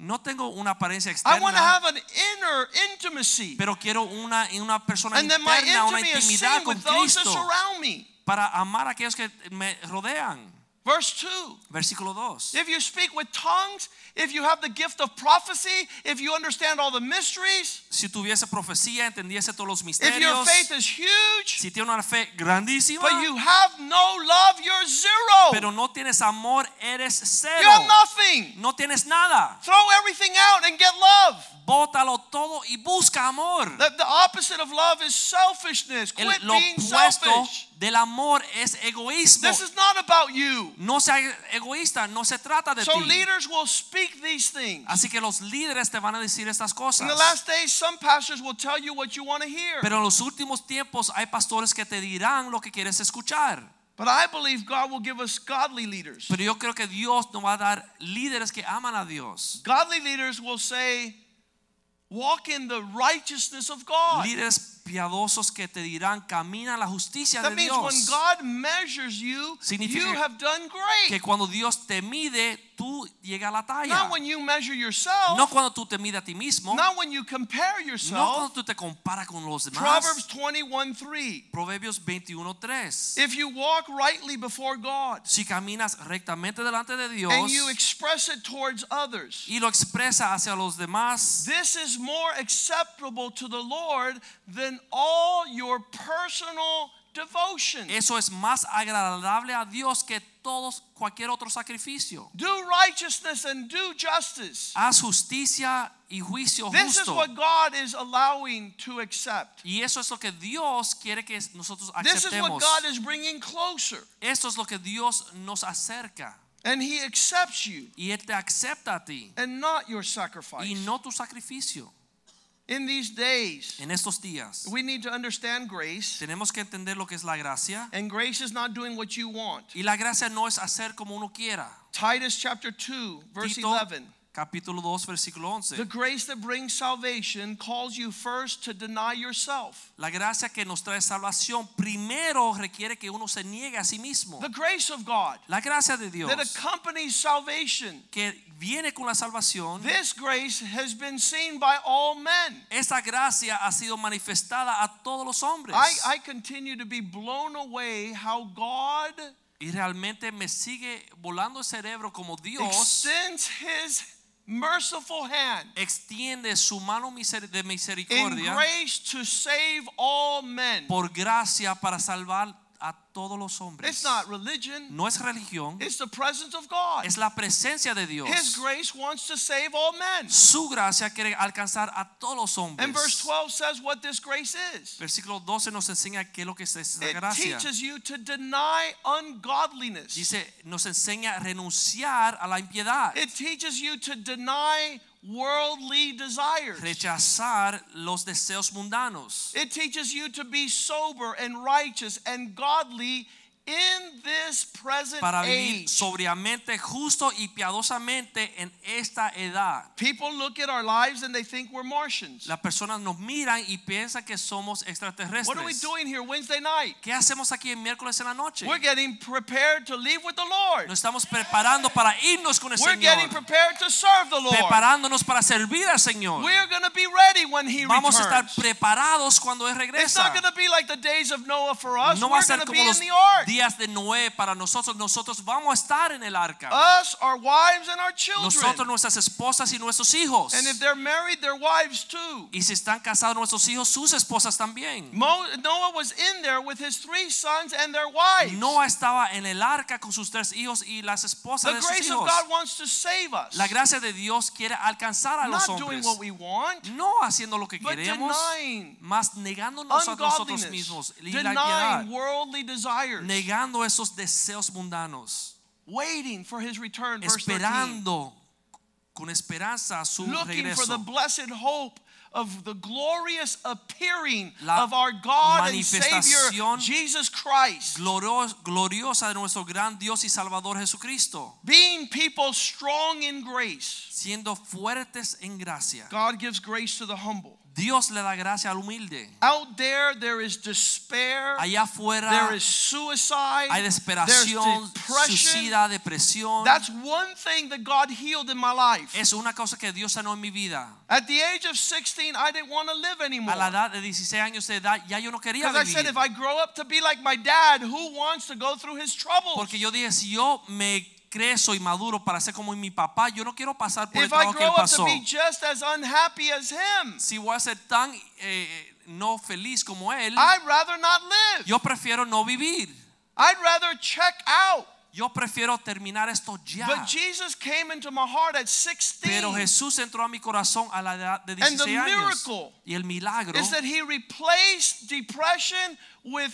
A: Outward appearance.
B: No tengo una apariencia
A: I want to
B: externa,
A: have an inner intimacy.
B: pero quiero una, una persona
A: And then my
B: interna, una
A: intimacy is
B: intimidad
A: seen
B: con
A: with those that
B: Cristo
A: surround me.
B: para amar a aquellos que me rodean.
A: Verse 2.
B: Versículo 2.
A: If you speak with tongues, if you have the gift of prophecy, if you understand all the mysteries,
B: Si tuviese profecía, entendiese todos los misterios.
A: if your faith is huge,
B: si tiene una fe grandísima,
A: but you have no love, you're zero.
B: pero no tienes amor, eres cero.
A: You have nothing.
B: No tienes nada.
A: Throw everything out and get love.
B: Bótalo todo y busca amor.
A: The, the opposite of love is selfishness.
B: El,
A: Quit
B: lo
A: being
B: opuesto
A: selfish.
B: del amor es egoísmo.
A: This is not about you.
B: No sea egoísta, no se trata de
A: So
B: ti.
A: leaders will speak these things.
B: Así que los líderes te van a decir estas cosas.
A: In the last days, some pastors will tell you what you want to hear.
B: Pero en los últimos tiempos hay pastores que te dirán lo que quieres escuchar.
A: But I believe God will give us godly leaders.
B: Pero yo creo que Dios nos va a dar líderes que aman a Dios.
A: Godly leaders will say, walk in the righteousness of God.
B: Líderes piadosos que te dirán camina la justicia
A: That
B: de
A: means when
B: Dios.
A: God measures you,
B: Significa
A: you have done
B: Que cuando Dios te mide, tú llegas a la talla.
A: Not when you measure yourself,
B: No cuando tú te mides a ti mismo.
A: not when you compare
B: No cuando tú te comparas con los demás.
A: Proverbs 21 3.
B: Proverbios 21:3.
A: If you walk rightly before God
B: Si caminas rectamente delante de Dios
A: and you express it towards others,
B: y lo expresa hacia los demás,
A: this is more acceptable to the Lord than all your personal devotion.
B: eso es más agradable a Dios que todos cualquier otro sacrificio.
A: Do righteousness and do justice.
B: Haz justicia y juicio
A: This is what God is allowing to accept.
B: Y eso es lo que Dios quiere que nosotros aceptemos.
A: This is what. God is bringing closer.
B: Esto es lo que Dios nos acerca.
A: And He accepts you
B: Y Él te acepta a ti
A: and not your sacrifice.
B: y no tu sacrificio.
A: In these days,
B: En estos días
A: we need to understand grace.
B: tenemos que entender lo que es la gracia.
A: And grace is not doing what you want.
B: Y la gracia no es hacer como uno quiera.
A: Titus chapter 2, verse
B: Tito,
A: 11.
B: Capítulo 2, versículo 11.
A: The grace that brings salvation calls you first to deny yourself.
B: La gracia que nos trae salvación primero requiere que uno se niegue a sí mismo.
A: The grace of God
B: La gracia de Dios
A: that accompanies salvation.
B: que viene con la salvación,
A: This grace has been seen by all men.
B: esa gracia ha sido manifestada a todos los hombres.
A: I, I continue to be blown away how God
B: y realmente me sigue volando el cerebro como Dios
A: extends his merciful hand
B: extiende su mano de
A: in
B: misericordia
A: grace to save all men.
B: por gracia para salvar a todos los hombres.
A: It's not religion,
B: No es religión,
A: it's the presence of God.
B: es la presencia de Dios.
A: His grace wants to save all men.
B: Su gracia quiere alcanzar a todos los hombres.
A: And verse 12 says what this grace is.
B: Versículo 12 nos enseña qué es lo que es esa
A: It
B: gracia.
A: teaches you to deny ungodliness.
B: Dice, nos enseña a renunciar a la impiedad,
A: It teaches you to deny worldly desires.
B: rechazar los deseos mundanos.
A: It teaches you to be sober and righteous and godly in this present
B: Para vivir
A: age.
B: sobriamente, justo y piadosamente en esta edad.
A: People look at our lives and they think we're Martians.
B: Las personas nos miran y piensan que somos extraterrestres.
A: What are we doing here Wednesday night?
B: ¿Qué hacemos aquí el miércoles en la noche?
A: We're getting prepared to leave with the Lord.
B: Nos estamos preparando para irnos con el
A: We're getting prepared to serve the Lord.
B: Preparándonos para servir al Señor.
A: We're going to be ready when He
B: Vamos a estar
A: returns.
B: preparados cuando Él regresa.
A: It's not going to be like the days of Noah for us.
B: No va
A: We're
B: a ser como los
A: ark.
B: Días de Noé para nosotros. Nosotros vamos a estar en el arca.
A: Us, our wives, and our
B: Nosotros,
A: children.
B: nuestras esposas y nuestros hijos.
A: And if they're married, their wives too.
B: Y si están casados nuestros hijos, sus esposas también.
A: Mo- Noah was in there with his three sons and their wives.
B: Noah estaba en el arca con sus tres hijos y las esposas
A: The
B: de sus
A: grace of
B: hijos.
A: God wants to save us.
B: La gracia de Dios quiere alcanzar a los
A: Not doing
B: hombres.
A: what we want,
B: No haciendo lo que queremos, más negándonos a nosotros mismos la
A: worldly desires,
B: esos deseos mundanos,
A: waiting for his return.
B: Esperando con esperanza a su
A: looking for the blessed hope of the glorious appearing
B: La
A: of our God and Savior Jesus Christ.
B: Glorio- gloriosa de nuestro gran Dios y Salvador Jesucristo,
A: Being people strong in grace.
B: siendo fuertes en gracia.
A: God gives grace to the humble.
B: Dios le da gracia al humilde.
A: Out there, there is despair.
B: Allá afuera
A: There is suicide.
B: hay desesperación, suicida, depresión.
A: That's one thing that God healed in my life.
B: Es una cosa que Dios sanó en mi vida.
A: At the age of 16, I didn't want to live anymore.
B: A la edad de 16 años de edad ya yo no quería vivir.
A: Because I said, if I grow up to be like my dad, who wants to go through his troubles?
B: Porque yo dije, si yo me crezo y maduro para ser como mi papá, yo no quiero pasar por el
A: If I
B: trabajo que él
A: grow up to
B: pasó.
A: be just as unhappy as him,
B: Si voy a ser tan eh, no feliz como él,
A: I'd rather not live.
B: yo prefiero no vivir.
A: I'd rather check out.
B: Yo prefiero terminar esto ya.
A: But Jesus came into my heart at 16.
B: Pero Jesús entró a mi corazón a la edad de
A: And the
B: 16 años.
A: miracle
B: Y el milagro
A: is that he replaced depression with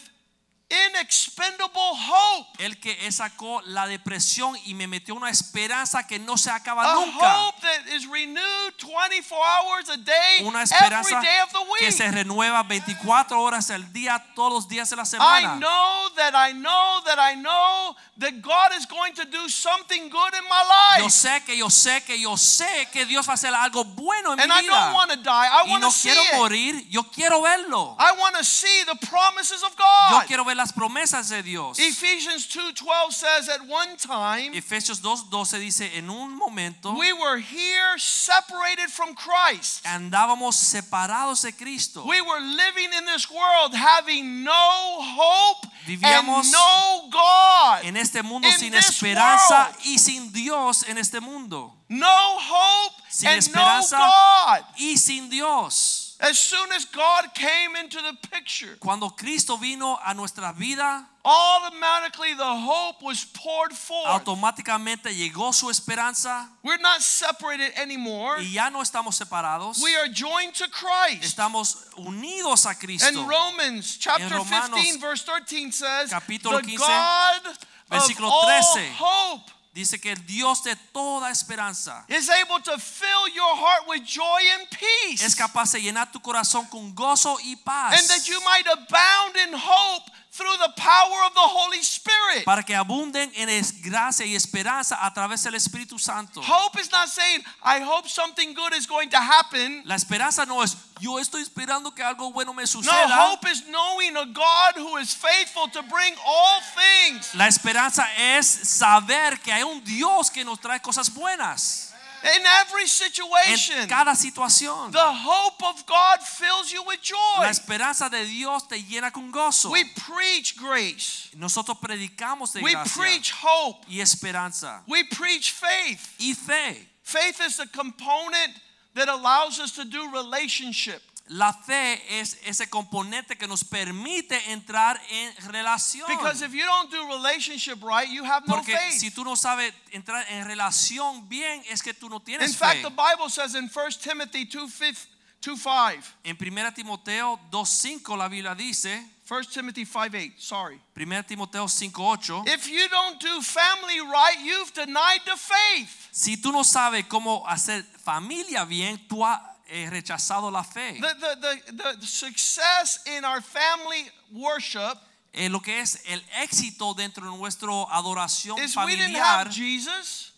A: inexpendable hope.
B: el que eh, sacó la depresión y me metió una esperanza que no se acaba nunca.
A: A hope that is renewed 24 hours a day,
B: Una
A: every
B: esperanza
A: day of the
B: que se renueva 24 horas al día, todos los días de la semana.
A: I know that I know that I know that God is going to do something good in my life.
B: Yo sé que yo sé que yo sé que Dios va a hacer algo bueno en
A: And
B: mi
A: I don't want to die. I
B: Y no quiero
A: it.
B: morir, yo quiero verlo.
A: I want to see the promises of
B: Yo
A: God.
B: quiero ver las promesas de Dios.
A: Ephesians 2:12 says at one time
B: Efesios 2:12 dice, en un momento
A: we were here separated from Christ.
B: andábamos separados de Cristo.
A: We were living in this world having no hope
B: Vivíamos
A: and no God.
B: En este mundo sin esperanza
A: world.
B: y sin Dios en este mundo.
A: No hope
B: Sin
A: and
B: esperanza.
A: no God.
B: Y sin Dios.
A: As soon as God came into the picture,
B: Cuando Cristo vino a nuestra vida,
A: automatically the hope was poured forth.
B: automáticamente llegó su esperanza
A: We're not separated anymore.
B: y ya no estamos separados.
A: We are joined to Christ.
B: Estamos unidos a Cristo.
A: And Romans chapter
B: Romanos,
A: 15 verse 13 says,
B: capítulo
A: the
B: 15,
A: God of all
B: 13.
A: hope
B: Dice que el Dios de toda esperanza
A: is able to fill your heart with joy and peace.
B: es capaz de llenar tu corazón con gozo y paz.
A: and that you might abound in hope through the power of the Holy Spirit.
B: para que abunden en gracia y esperanza a través del Espíritu Santo.
A: Hope is not saying, I hope something good is going to happen.
B: La esperanza no es yo estoy esperando que algo bueno me suceda.
A: No, hope is knowing a God who is faithful to bring all things.
B: La esperanza es saber que hay un Dios que nos trae cosas buenas
A: In every situation,
B: en cada situación.
A: the hope of God fills you with joy.
B: La esperanza de Dios te llena con gozo.
A: We preach grace.
B: Nosotros predicamos de
A: We
B: gracia
A: preach hope.
B: y esperanza
A: We preach faith.
B: y fe.
A: Faith is the component that allows us to do relationship.
B: La fe es ese componente que nos permite entrar en relación.
A: Because if you don't do relationship right, you have no
B: Porque
A: faith.
B: si tú no sabes entrar en relación bien, es que tú no
A: In
B: tienes
A: fact,
B: fe.
A: the Bible says in 1 Timothy 2 5,
B: En 1 Timoteo 2.5 la Biblia dice,
A: 1 Timothy 5 8, sorry.
B: 1 Timoteo 5.8,
A: If you don't do family right, you've denied the faith.
B: si tú no sabes cómo hacer familia bien, tú has eh, rechazado la fe.
A: The, the, the, the success in our family worship
B: Eh, lo que es el éxito dentro de nuestra adoración
A: is we didn't have Jesus.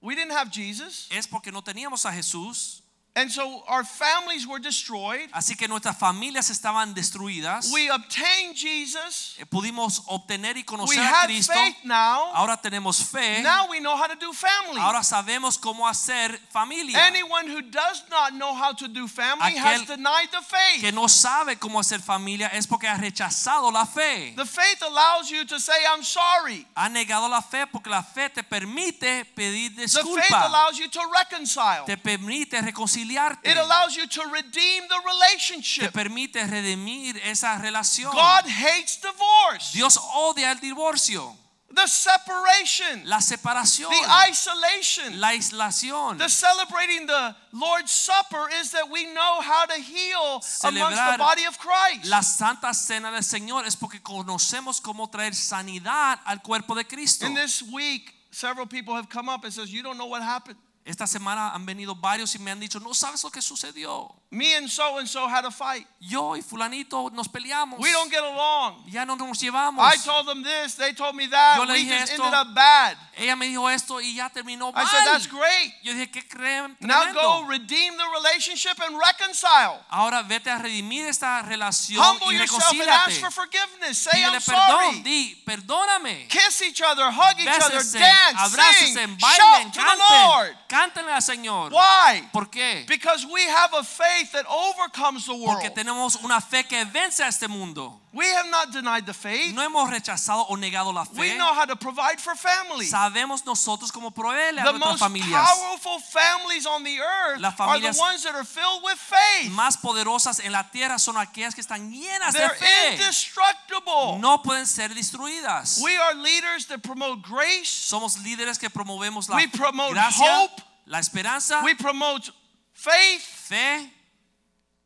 A: We didn't have Jesus.
B: es porque no teníamos a Jesús.
A: And so our families were destroyed.
B: Así que nuestras familias estaban destruidas.
A: We obtained Jesus.
B: Eh, Pudimos obtener y
A: We
B: conocer a
A: have
B: Cristo.
A: faith now.
B: Ahora tenemos fe.
A: Now we know how to do family.
B: Ahora sabemos cómo hacer familia.
A: Anyone who does not know how to do family has denied the faith.
B: Que no sabe cómo hacer familia es porque ha rechazado la fe.
A: The faith allows you to say, I'm sorry.
B: Ha negado la fe porque la fe te permite pedir
A: The faith allows you to reconcile.
B: Te permite reconciliarte.
A: It allows you to redeem the relationship.
B: Te permite redimir esa relación.
A: God hates divorce,
B: Dios odia el divorcio,
A: the separation,
B: la separación,
A: the isolation.
B: la aislación.
A: The celebrating the Lord's Supper is that we know how to heal amongst the body of Christ.
B: La Santa Cena del Señor es porque conocemos cómo traer sanidad al cuerpo de Cristo.
A: In this week, several people have come up and says, "You don't know what happened."
B: Esta semana han venido varios y me han dicho, no sabes lo que sucedió.
A: Me and so and so had a fight.
B: Yo y fulanito nos peleamos.
A: We don't get along.
B: Ya no nos llevamos.
A: I told them this, they told me that.
B: Yo le
A: We
B: dije
A: just
B: esto.
A: ended up bad.
B: Ella me dijo esto y ya terminó mal.
A: I said, That's great.
B: Yo dije, ¿qué creen?
A: Now go redeem the relationship and reconcile.
B: Ahora vete a redimir esta relación
A: Humble
B: y
A: yourself and ask for forgiveness. Say,
B: Dígale
A: I'm
B: perdón,
A: sorry.
B: di, perdóname.
A: Kiss each other, hug each other, dance, sing,
B: bailen,
A: shout to the Lord.
B: Cántenle al Señor.
A: Why?
B: ¿Por qué?
A: Because we have a faith that overcomes the world.
B: Porque tenemos una fe que vence a este mundo.
A: We have not denied the faith.
B: No hemos rechazado o negado la fe.
A: We know how to provide for family.
B: Sabemos nosotros cómo proveerle a
A: The
B: nuestras
A: most
B: familias.
A: powerful families on the earth
B: Las
A: are the ones that are filled with faith.
B: Más poderosas en la tierra son aquellas que están llenas de
A: They're
B: fe.
A: indestructible.
B: No pueden ser destruidas.
A: We are leaders that promote grace.
B: Somos líderes que promovemos la
A: We promote
B: gracia,
A: hope.
B: la esperanza,
A: We promote faith.
B: fe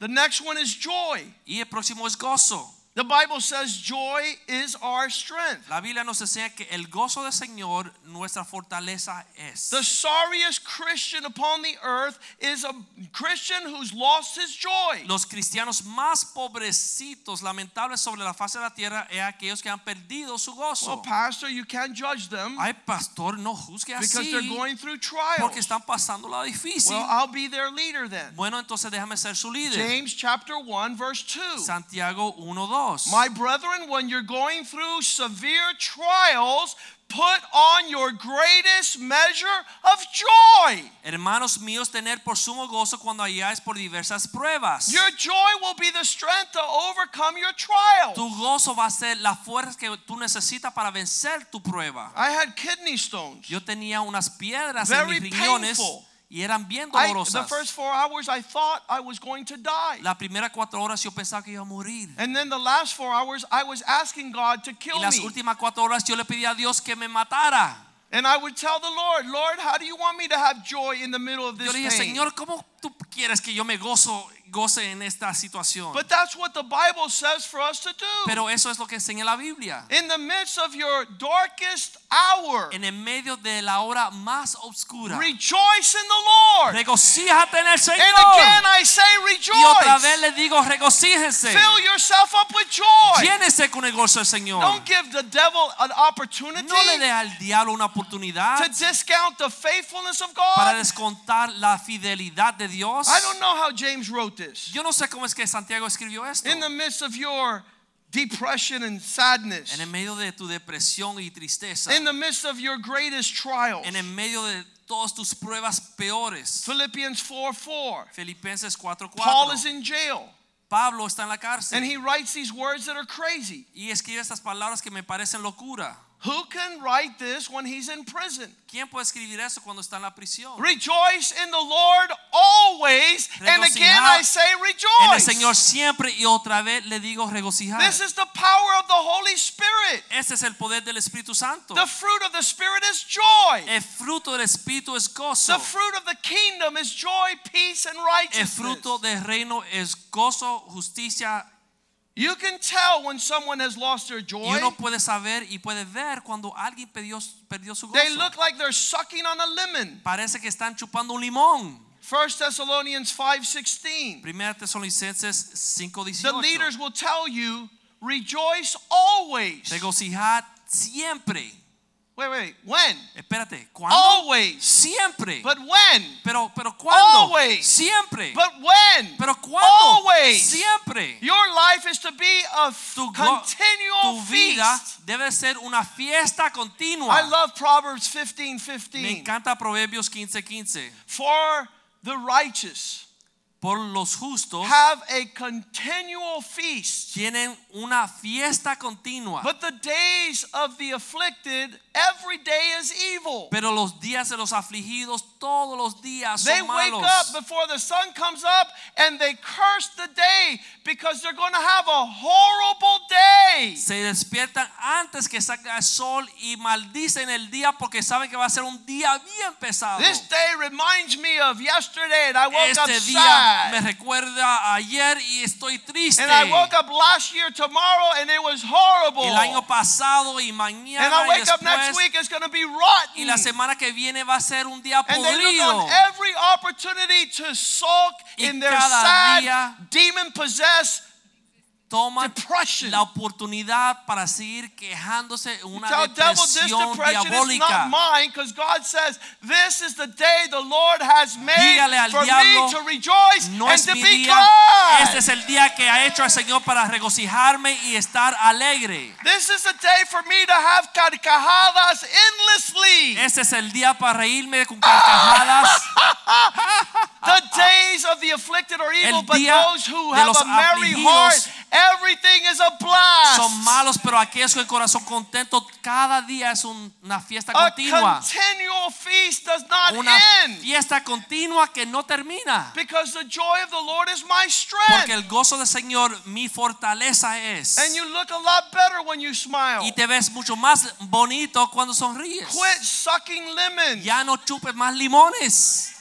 A: The next one is joy.
B: y el próximo es gozo.
A: The Bible says joy is our strength.
B: La Biblia nos enseña que el gozo del Señor nuestra fortaleza es.
A: The sorriest Christian upon the earth is a Christian who's lost his joy.
B: Los cristianos más pobrecitos, lamentables sobre la faz de la tierra, es aquellos que han perdido su
A: Well,
B: gozo.
A: Pastor, you can't judge them
B: Ay, pastor, no juzgue
A: because
B: así
A: they're going through trials.
B: porque están pasando la difícil.
A: Well, I'll be their leader then.
B: Bueno, entonces déjame ser su líder.
A: James chapter 1 verse 2.
B: Santiago 1:2.
A: My brethren, when you're going through severe trials, put on your greatest measure of joy.
B: Hermanos míos, tener por sumo gozo cuando hayáis por diversas pruebas.
A: Your joy will be the strength to overcome your trials.
B: Tu gozo va a ser la fuerza que tú necesitas para vencer tu prueba.
A: I had kidney stones.
B: Yo tenía unas piedras
A: Very
B: en mis riñones
A: painful.
B: Y eran bien
A: I, the first four hours, I thought I was going to die.
B: Las primeras cuatro horas yo pensaba que iba a morir.
A: And then the last four hours, I was asking God to kill me.
B: Y las últimas cuatro horas yo le pedí a Dios que me matara.
A: And I would tell the Lord, Lord, how do you want me to have joy in the middle of
B: Yo
A: this
B: le dije,
A: pain?
B: Señor, ¿cómo tú quieres que yo me gozo, goce en esta situación?
A: But that's what the Bible says for us to do.
B: Pero eso es lo que enseña la Biblia.
A: In the midst of your darkest hour,
B: En el medio de la hora más oscura.
A: rejoice in the Lord.
B: Regocíjate en el Señor.
A: And again, I say
B: Y otra vez
A: rejoice.
B: le digo, regocíjense.
A: Fill yourself up with joy.
B: Llénese con el gozo del Señor.
A: Don't give the devil an opportunity
B: No le dé al diablo una oportunidad
A: to discount the faithfulness of
B: para
A: God.
B: descontar la fidelidad de Dios.
A: I don't know how James wrote this.
B: Yo no sé cómo es que Santiago escribió esto.
A: In the midst of your depression and sadness,
B: En medio de tu depresión y tristeza.
A: in the midst of your greatest trials,
B: En medio de todas tus pruebas peores.
A: Philippians 4 4.
B: Filipenses 4:4.
A: Paul is in jail
B: Pablo está en la
A: and he writes these words that are crazy.
B: y escribe estas palabras que me parecen locura.
A: Who can write this when he's in prison?
B: ¿Quién puede escribir eso cuando está en la prisión?
A: Rejoice in the Lord always. And again, I say rejoice.
B: En el. Señor siempre y otra vez le digo regocijar.
A: This is the power of the Holy Spirit.
B: Este es el poder del Espíritu Santo.
A: The fruit of the Spirit is joy.
B: El fruto del Espíritu es gozo.
A: The fruit of the kingdom is joy, peace, and righteousness.
B: El fruto del reino es gozo, justicia.
A: You can tell when someone has lost their
B: Y
A: joy.
B: uno puede saber y puede ver cuando alguien perdió, perdió su
A: They look like they're sucking on a lemon.
B: Parece que están chupando un limón.
A: 1 Thessalonians 5:16.
B: Primera Tesalonicenses
A: The leaders will tell you, rejoice always.
B: Regocijad siempre.
A: Wait, wait, when?
B: Espérate, ¿cuándo?
A: Always.
B: Siempre.
A: But when?
B: pero pero ¿cuándo?
A: Always.
B: Siempre.
A: But when?
B: pero ¿cuándo?
A: Always.
B: Siempre.
A: Your life is to be a
B: Tu,
A: continual
B: tu vida
A: feast.
B: debe ser una fiesta continua.
A: I love Proverbs 15 15.
B: Me encanta Proverbios 15:15. 15.
A: For the righteous
B: Por los justos
A: have a continual feast,
B: tienen una fiesta continua.
A: but the days of the afflicted, every day is evil.
B: Pero los días de los afligidos todos los días
A: They
B: son
A: wake
B: malos.
A: up before the sun comes up and they curse the day because they're going to have a horrible day.
B: Se despiertan antes que salga el sol y maldicen el día porque saben que va a ser un día bien pesado.
A: This day reminds me of yesterday and I woke up
B: Este día me recuerda ayer y estoy triste.
A: And I woke up last year tomorrow and it was horrible.
B: El año pasado y mañana And
A: I
B: y
A: wake up
B: después
A: next week it's going to be rotten.
B: y la semana que viene va a ser un día
A: then They look on every opportunity to sulk in their sad, demon possessed
B: Toman
A: depression.
B: la oportunidad para seguir quejándose en una
A: Tell devil this
B: depresión
A: depression is
B: diabólica.
A: not mine because God says, This is the day the Lord has made
B: Dígale al
A: for
B: diablo,
A: me to rejoice
B: No
A: and
B: es
A: to
B: mi
A: be
B: día,
A: glad.
B: este es el día que ha hecho el Señor para regocijarme y estar alegre.
A: This is the day for me to have carcajadas endlessly.
B: Este es el día para reírme con carcajadas.
A: The ah, ah. days of the afflicted are evil, but those who have a merry heart, everything is a blast.
B: Son malos, pero aquellos con el corazón contento, cada día es una fiesta continua.
A: A
B: continua.
A: continual feast does not
B: Una
A: end
B: fiesta continua que no termina.
A: because the joy of the Lord is my strength.
B: Porque el gozo del Señor mi fortaleza es.
A: And you look a lot better when you smile.
B: Y te ves mucho más bonito cuando sonríes.
A: Quit sucking lemons.
B: Ya no chupes más limones.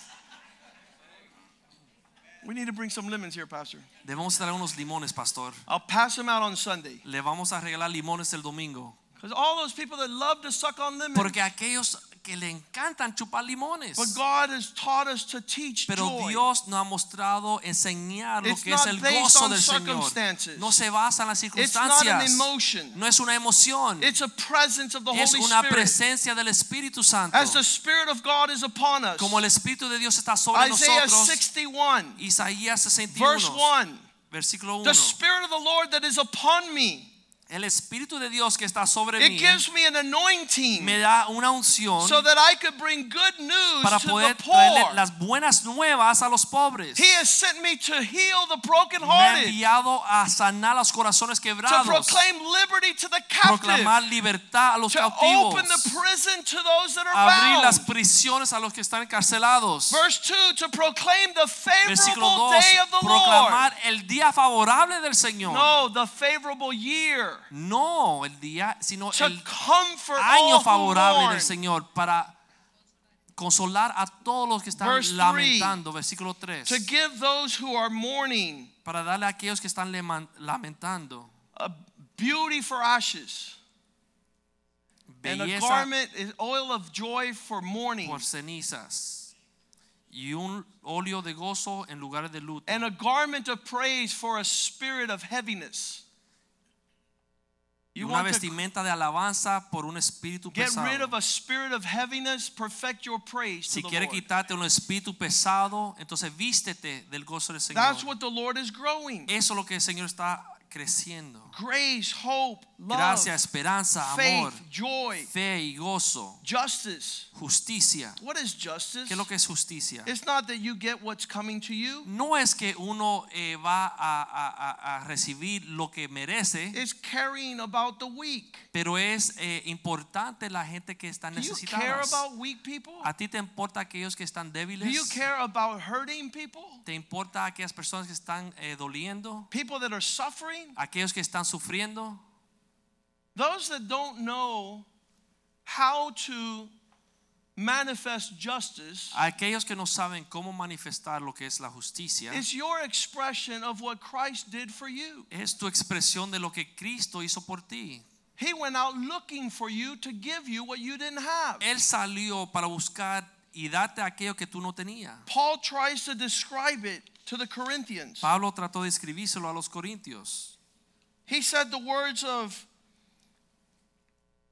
A: We need to bring some lemons here, Pastor.
B: Debemos traer unos limones, pastor.
A: I'll pass them out on Sunday.
B: Le vamos a regalar limones el domingo.
A: Because all those people that love to suck on lemons.
B: Porque aquellos que le encantan chupar limones.
A: But God has taught us to teach
B: Pero
A: joy.
B: Dios nos ha mostrado enseñar lo
A: It's
B: que es el gozo del Señor. No se basa en las
A: It's not an
B: circunstancias. No es una emoción.
A: It's a presence of the
B: Es
A: Holy
B: una
A: Spirit.
B: presencia del Espíritu Santo.
A: As the Spirit of God is upon us.
B: Como el Espíritu de Dios está sobre
A: Isaiah
B: nosotros.
A: 61,
B: Isaías
A: verse 1.
B: versículo 1.
A: The Spirit of the Lord that is upon me.
B: El Espíritu de Dios que está sobre
A: It
B: mí
A: gives me an anointing
B: me da una unción
A: so that I could bring good news
B: para
A: to
B: poder
A: the
B: traerle
A: poor.
B: las buenas nuevas a los pobres.
A: He has sent me to heal the
B: Me ha enviado a sanar los corazones
A: to
B: quebrados,
A: proclaim liberty to the captive,
B: proclamar libertad a los
A: to
B: cautivos,
A: open the prison to those that are
B: abrir las prisiones a los que están encarcelados.
A: Verse 2 to proclaim the favorable
B: 2,
A: day of the Lord.
B: proclamar el día favorable del Señor.
A: No, the favorable year.
B: No el día, sino el año favorable del Señor para consolar a todos los que están
A: Verse
B: lamentando. Versículo 3.
A: To give those who are mourning
B: Para darle a aquellos que están lamentando
A: a beauty for ashes and a
B: belleza
A: garment is oil of joy for mourning
B: por cenizas y un óleo de gozo en lugares de luto.
A: and a garment of praise for a spirit of heaviness. You
B: una
A: want
B: vestimenta de alabanza por un espíritu
A: get rid
B: pesado.
A: of a spirit of heaviness, perfect your praise
B: Si
A: to the
B: quiere
A: Lord.
B: quitarte un espíritu pesado, entonces vístete del gozo del Señor.
A: That's what the Lord is growing.
B: Eso es lo que el Señor está creciendo.
A: Grace, hope,
B: Gracia, esperanza, amor,
A: faith, joy,
B: fe y gozo,
A: justice.
B: justicia.
A: What is justice?
B: ¿Qué es lo que es justicia?
A: It's not that you get what's coming to you.
B: No es que uno eh, va a, a- a- recibir lo que merece,
A: It's caring about the weak.
B: pero es eh, importante la gente que está
A: you care
B: necesitada.
A: about weak people?
B: ¿A ti te importa aquellos que están
A: Do you
B: débiles?
A: care about hurting people?
B: ¿Te importa aquellas personas que están eh, doliendo?
A: People that are suffering?
B: ¿Aquellos que están sufriendo?
A: Those that don't know how to manifest justice
B: Aquellos que no saben cómo manifestar lo que es la justicia.
A: is your expression of what Christ did for you.
B: Es tu expresión de lo que Cristo hizo por ti.
A: He went out looking for you to give you what you didn't have.
B: Él salió para buscar y darte aquello que tú no tenías.
A: Paul tries to describe it to the Corinthians.
B: Pablo trató de escribírselo a los corintios.
A: He said the words of,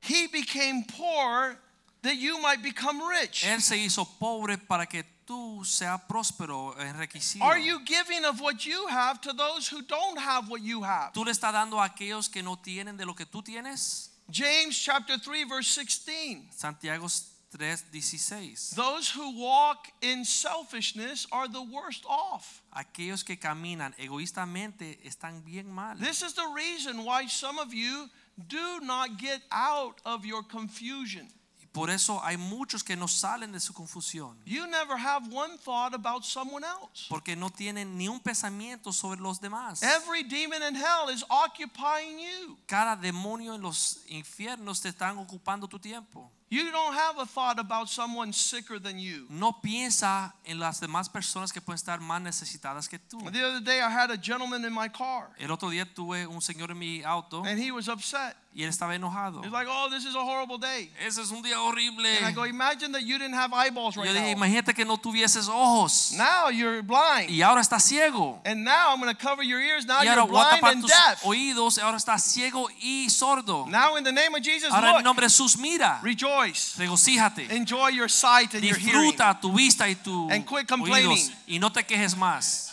A: He became poor that you might become rich.
B: Él se hizo pobre para que tú seas próspero, enriquecido.
A: Are you giving of what you have to those who don't have what you have?
B: ¿Tú le estás dando a aquellos que no tienen de lo que tú tienes?
A: James chapter 3 verse 16.
B: Santiago 3:16.
A: Those who walk in selfishness are the worst off.
B: Aquellos que caminan egoístamente están bien mal.
A: This is the reason why some of you do not get out of your confusion.
B: Por eso hay muchos que no salen de su confusión.
A: You never have one thought about someone else.
B: Porque no tienen ni un pensamiento sobre los demás.
A: Every demon in hell is occupying you.
B: Cada demonio en los infiernos te están ocupando tu tiempo.
A: You don't have a thought about someone sicker than you.
B: No piensa en las demás personas que pueden estar más necesitadas que tú.
A: The other day I had a gentleman in my car
B: El otro día tuve un señor en mi auto
A: and he was upset.
B: y él estaba enojado.
A: He's like, "Oh, this is a horrible day."
B: Ese es un día horrible.
A: And I go, "Imagine that you didn't have eyeballs right Yo
B: dije,
A: now.
B: imagínate que no tuvieses ojos
A: Now you're blind.
B: y ahora estás ciego.
A: And now I'm going to cover your ears. Now
B: Y ahora
A: you're
B: voy a
A: blind
B: tapar
A: and
B: tus
A: deaf.
B: oídos ahora estás ciego y sordo.
A: Now in the name of Jesus,
B: Ahora en
A: look,
B: nombre de Jesús mira,
A: rejoice.
B: Regocíjate,
A: Enjoy your sight and your hearing.
B: disfruta tu vista y tu
A: And quit
B: oídos
A: complaining.
B: y no te quejes más.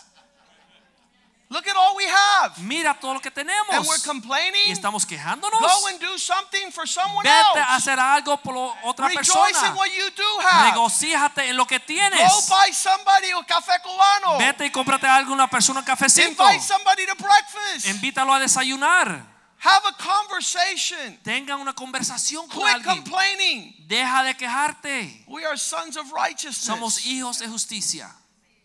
A: Look at all we have.
B: Mira todo lo que
A: And we're
B: tenemos y
A: complaining.
B: estamos quejándonos.
A: Go and do something for someone
B: Vete a
A: else.
B: hacer algo por otra
A: Rejoice
B: persona.
A: in what you do have.
B: Regocíjate en lo que
A: Go
B: tienes.
A: buy somebody a café cubano.
B: Vete y cómprate a una persona un cafecito.
A: Invite somebody to breakfast.
B: Invítalo a desayunar.
A: Have a conversation.
B: Tengan una conversación con
A: Quit
B: alguien.
A: complaining.
B: Deja de quejarte.
A: We are sons of righteousness.
B: Somos hijos de justicia.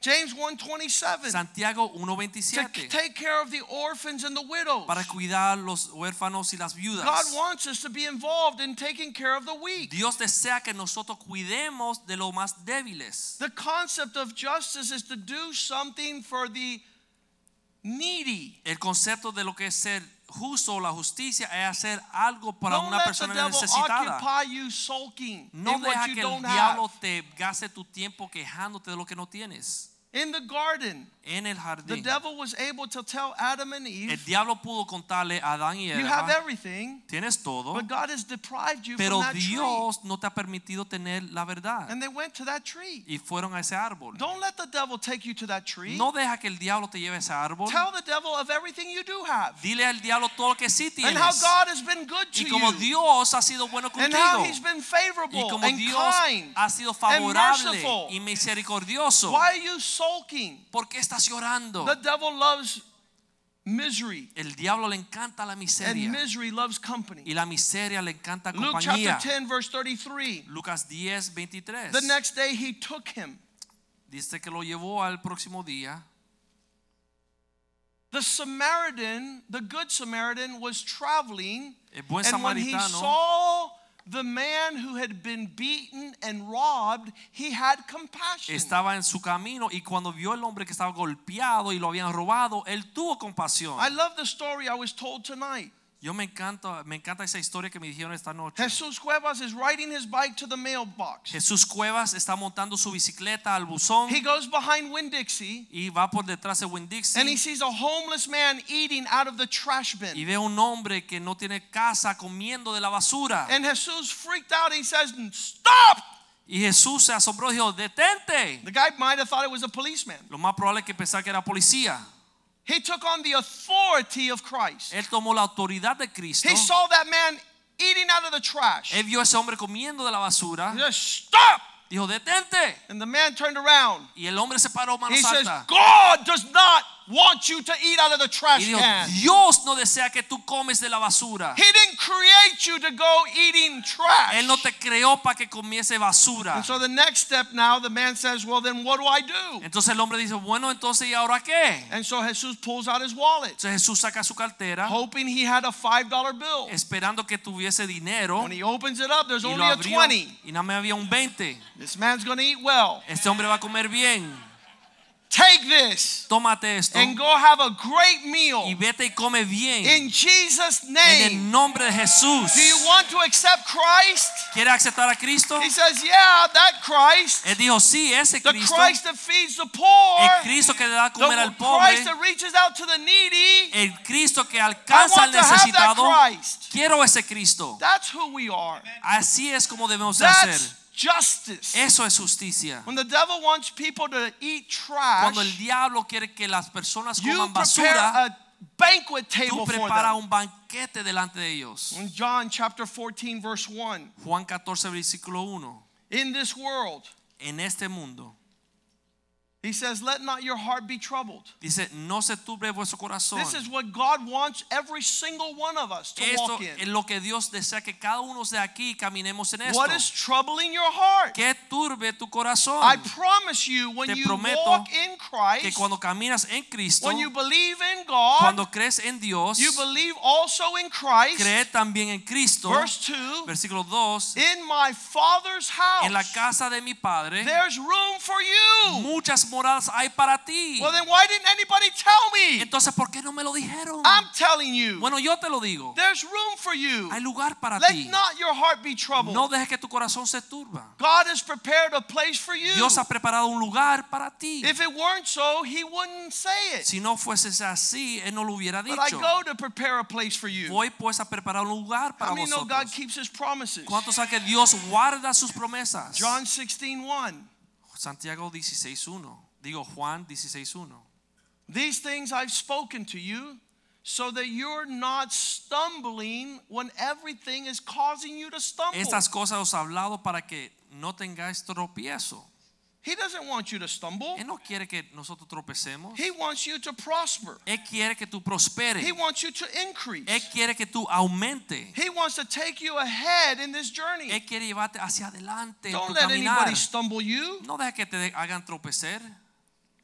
A: James 1:27.
B: Santiago 1:27.
A: To take care of the orphans and the widows.
B: Para cuidar los huérfanos y las viudas.
A: God wants us to be involved in taking care of the weak.
B: Dios desea que nosotros cuidemos de los más débiles.
A: The concept of justice is to do something for the needy.
B: El concepto de lo que es ser justo o la justicia es hacer algo para
A: Don't
B: una persona necesitada. No deja que el diablo
A: have.
B: te gaste tu tiempo quejándote de lo que no tienes.
A: In the garden,
B: En el
A: the devil was able to tell Adam and Eve,
B: El diablo pudo contarle a Adán y
A: you have
B: Eva,
A: everything,
B: tienes todo,
A: but God has deprived you
B: pero
A: from that tree.
B: Dios no te ha permitido tener la verdad.
A: And they went to that tree.
B: Y fueron a ese árbol.
A: Don't let the devil take you to that tree.
B: No deja que el diablo te lleve a ese árbol.
A: Tell the devil of everything you do have.
B: Dile al diablo todo lo que sí
A: And how
B: tienes.
A: God has been good to
B: Y como
A: you.
B: Dios ha sido bueno
A: And how
B: contigo.
A: he's been
B: Y
A: favorable
B: como
A: and
B: Dios
A: kind.
B: ha sido
A: and
B: favorable
A: merciful.
B: y misericordioso.
A: Why are you sulking?
B: ¿Por qué estás llorando?
A: The devil loves misery.
B: El diablo le encanta la miseria.
A: And misery loves company.
B: Y la miseria le encanta compañía.
A: Luke chapter 10, verse 33.
B: Lucas 10, 23.
A: The next day he took him.
B: Dice que lo llevó al próximo día.
A: The Samaritan, the good Samaritan, was traveling. And when he saw the man who had been beaten and robbed, he had compassion.
B: estaba en su camino y cuando vio el hombre que estaba golpeado y lo habían robado, él tuvo compasión.
A: I love the story I was told tonight.
B: Yo me encanta, me encanta esa historia que me dijeron esta noche.
A: Jesus Cuevas is riding his bike to the mailbox.
B: Jesús Cuevas está montando su bicicleta al buzón
A: He goes behind Winn-Dixie
B: y va por detrás de Winn Dixie.
A: and he sees a homeless man eating out of the trash bin.
B: y ve un hombre que no tiene casa comiendo de la basura.
A: And Jesus freaked out. He says, Stop!
B: Y Jesús se asombró y dijo, detente.
A: The guy might have thought it was a policeman.
B: Lo más probable es que pensara que era policía.
A: He took on the authority of Christ.
B: Él tomó la autoridad de Cristo.
A: He saw that man eating out of the trash.
B: Él vio a ese hombre comiendo de la basura.
A: He says, Stop!
B: Dijo, detente.
A: And the man turned around.
B: Y el hombre se paró manos
A: He says. God does not want you to eat out of the
B: Y
A: trash
B: dijo,
A: can.
B: Dios no desea que tú comes de la basura.
A: He didn't create you to go eating trash.
B: Él no te creó para que comiese basura.
A: And so the next step now, the man says, Well, then what do I do?
B: Entonces el hombre dice, bueno, entonces ¿y ahora qué?
A: And so Jesus pulls out his wallet,
B: Entonces Jesús saca su cartera
A: hoping he had a $5 bill.
B: esperando que tuviese dinero
A: When he opens it up, there's
B: y
A: only
B: lo
A: a 20.
B: y nada más había un 20.
A: This man's going to eat well.
B: Este hombre va a comer bien.
A: Take this
B: Tómate esto
A: and go have a great
B: y
A: meal
B: vete y come bien.
A: in Jesus'
B: En
A: name.
B: el nombre de Jesús.
A: Do you want to accept Christ?
B: ¿Quiere aceptar a Cristo?
A: He says, Yeah, that Christ.
B: Él dijo, sí, ese
A: The Christ that feeds the poor.
B: El Cristo que le da a comer
A: The
B: al pobre.
A: Christ that reaches out to the needy.
B: El Cristo que
A: I
B: alcanza al
A: want to have that
B: necesitado. Quiero ese Cristo.
A: That's who we are.
B: Así es como debemos de hacer.
A: Justice.
B: Eso es justicia.
A: When the devil wants people to eat
B: Cuando el
A: trash,
B: diablo quiere que las personas coman basura,
A: a banquet table
B: preparas
A: them.
B: un banquete delante de ellos.
A: In John chapter 14, verse 1,
B: Juan 14, versículo 1.
A: in this world,
B: En este mundo,
A: he says, Let not your heart be troubled.
B: dice, no se turbe vuestro corazón.
A: This is what God wants every single one of us to
B: Esto
A: walk
B: es
A: in.
B: lo que Dios desea que cada uno de aquí caminemos en esto.
A: What is troubling your heart?
B: Que turbe tu corazón.
A: I promise you, when
B: Te
A: you walk in Christ,
B: que cuando caminas en Cristo,
A: when you believe in God,
B: cuando crees en Dios,
A: you believe also in Christ.
B: cree también en Cristo.
A: Verse 2
B: Versículo 2.
A: In my Father's house,
B: En la casa de mi padre,
A: there's room for you.
B: muchas moradas hay para ti.
A: Well, then why didn't anybody tell me?
B: Entonces, ¿por qué no me lo dijeron?
A: I'm telling you,
B: Bueno, yo te lo digo.
A: there's room for you.
B: Hay lugar para
A: Let
B: ti.
A: not your heart be troubled.
B: No dejes que tu corazón se turba.
A: God has prepared a place for you.
B: Dios ha preparado un lugar para ti.
A: If it weren't so, He wouldn't say it.
B: Si no fuese así, Él no lo hubiera
A: But I
B: dicho.
A: go to prepare a place for you.
B: Voy pues a preparar un lugar para
A: How many know God keeps His promises?
B: ¿Cuántos saben que Dios guarda sus promesas?
A: John 16, 1.
B: Santiago 16.1. Digo Juan 16.1.
A: These things I've spoken to you so that you're not stumbling when everything is causing you to stumble.
B: Estas cosas os he hablado para que no tengáis tropiezo.
A: He doesn't want you to stumble.
B: Él no quiere que nosotros tropecemos.
A: He wants you to prosper.
B: Él quiere que tú prosperes.
A: He wants you to increase.
B: Él quiere que tú aumente.
A: He wants to take you ahead in this journey.
B: Él quiere llevarte hacia adelante
A: Don't
B: tu
A: let
B: caminar.
A: anybody stumble you.
B: No dejes que te hagan tropecer.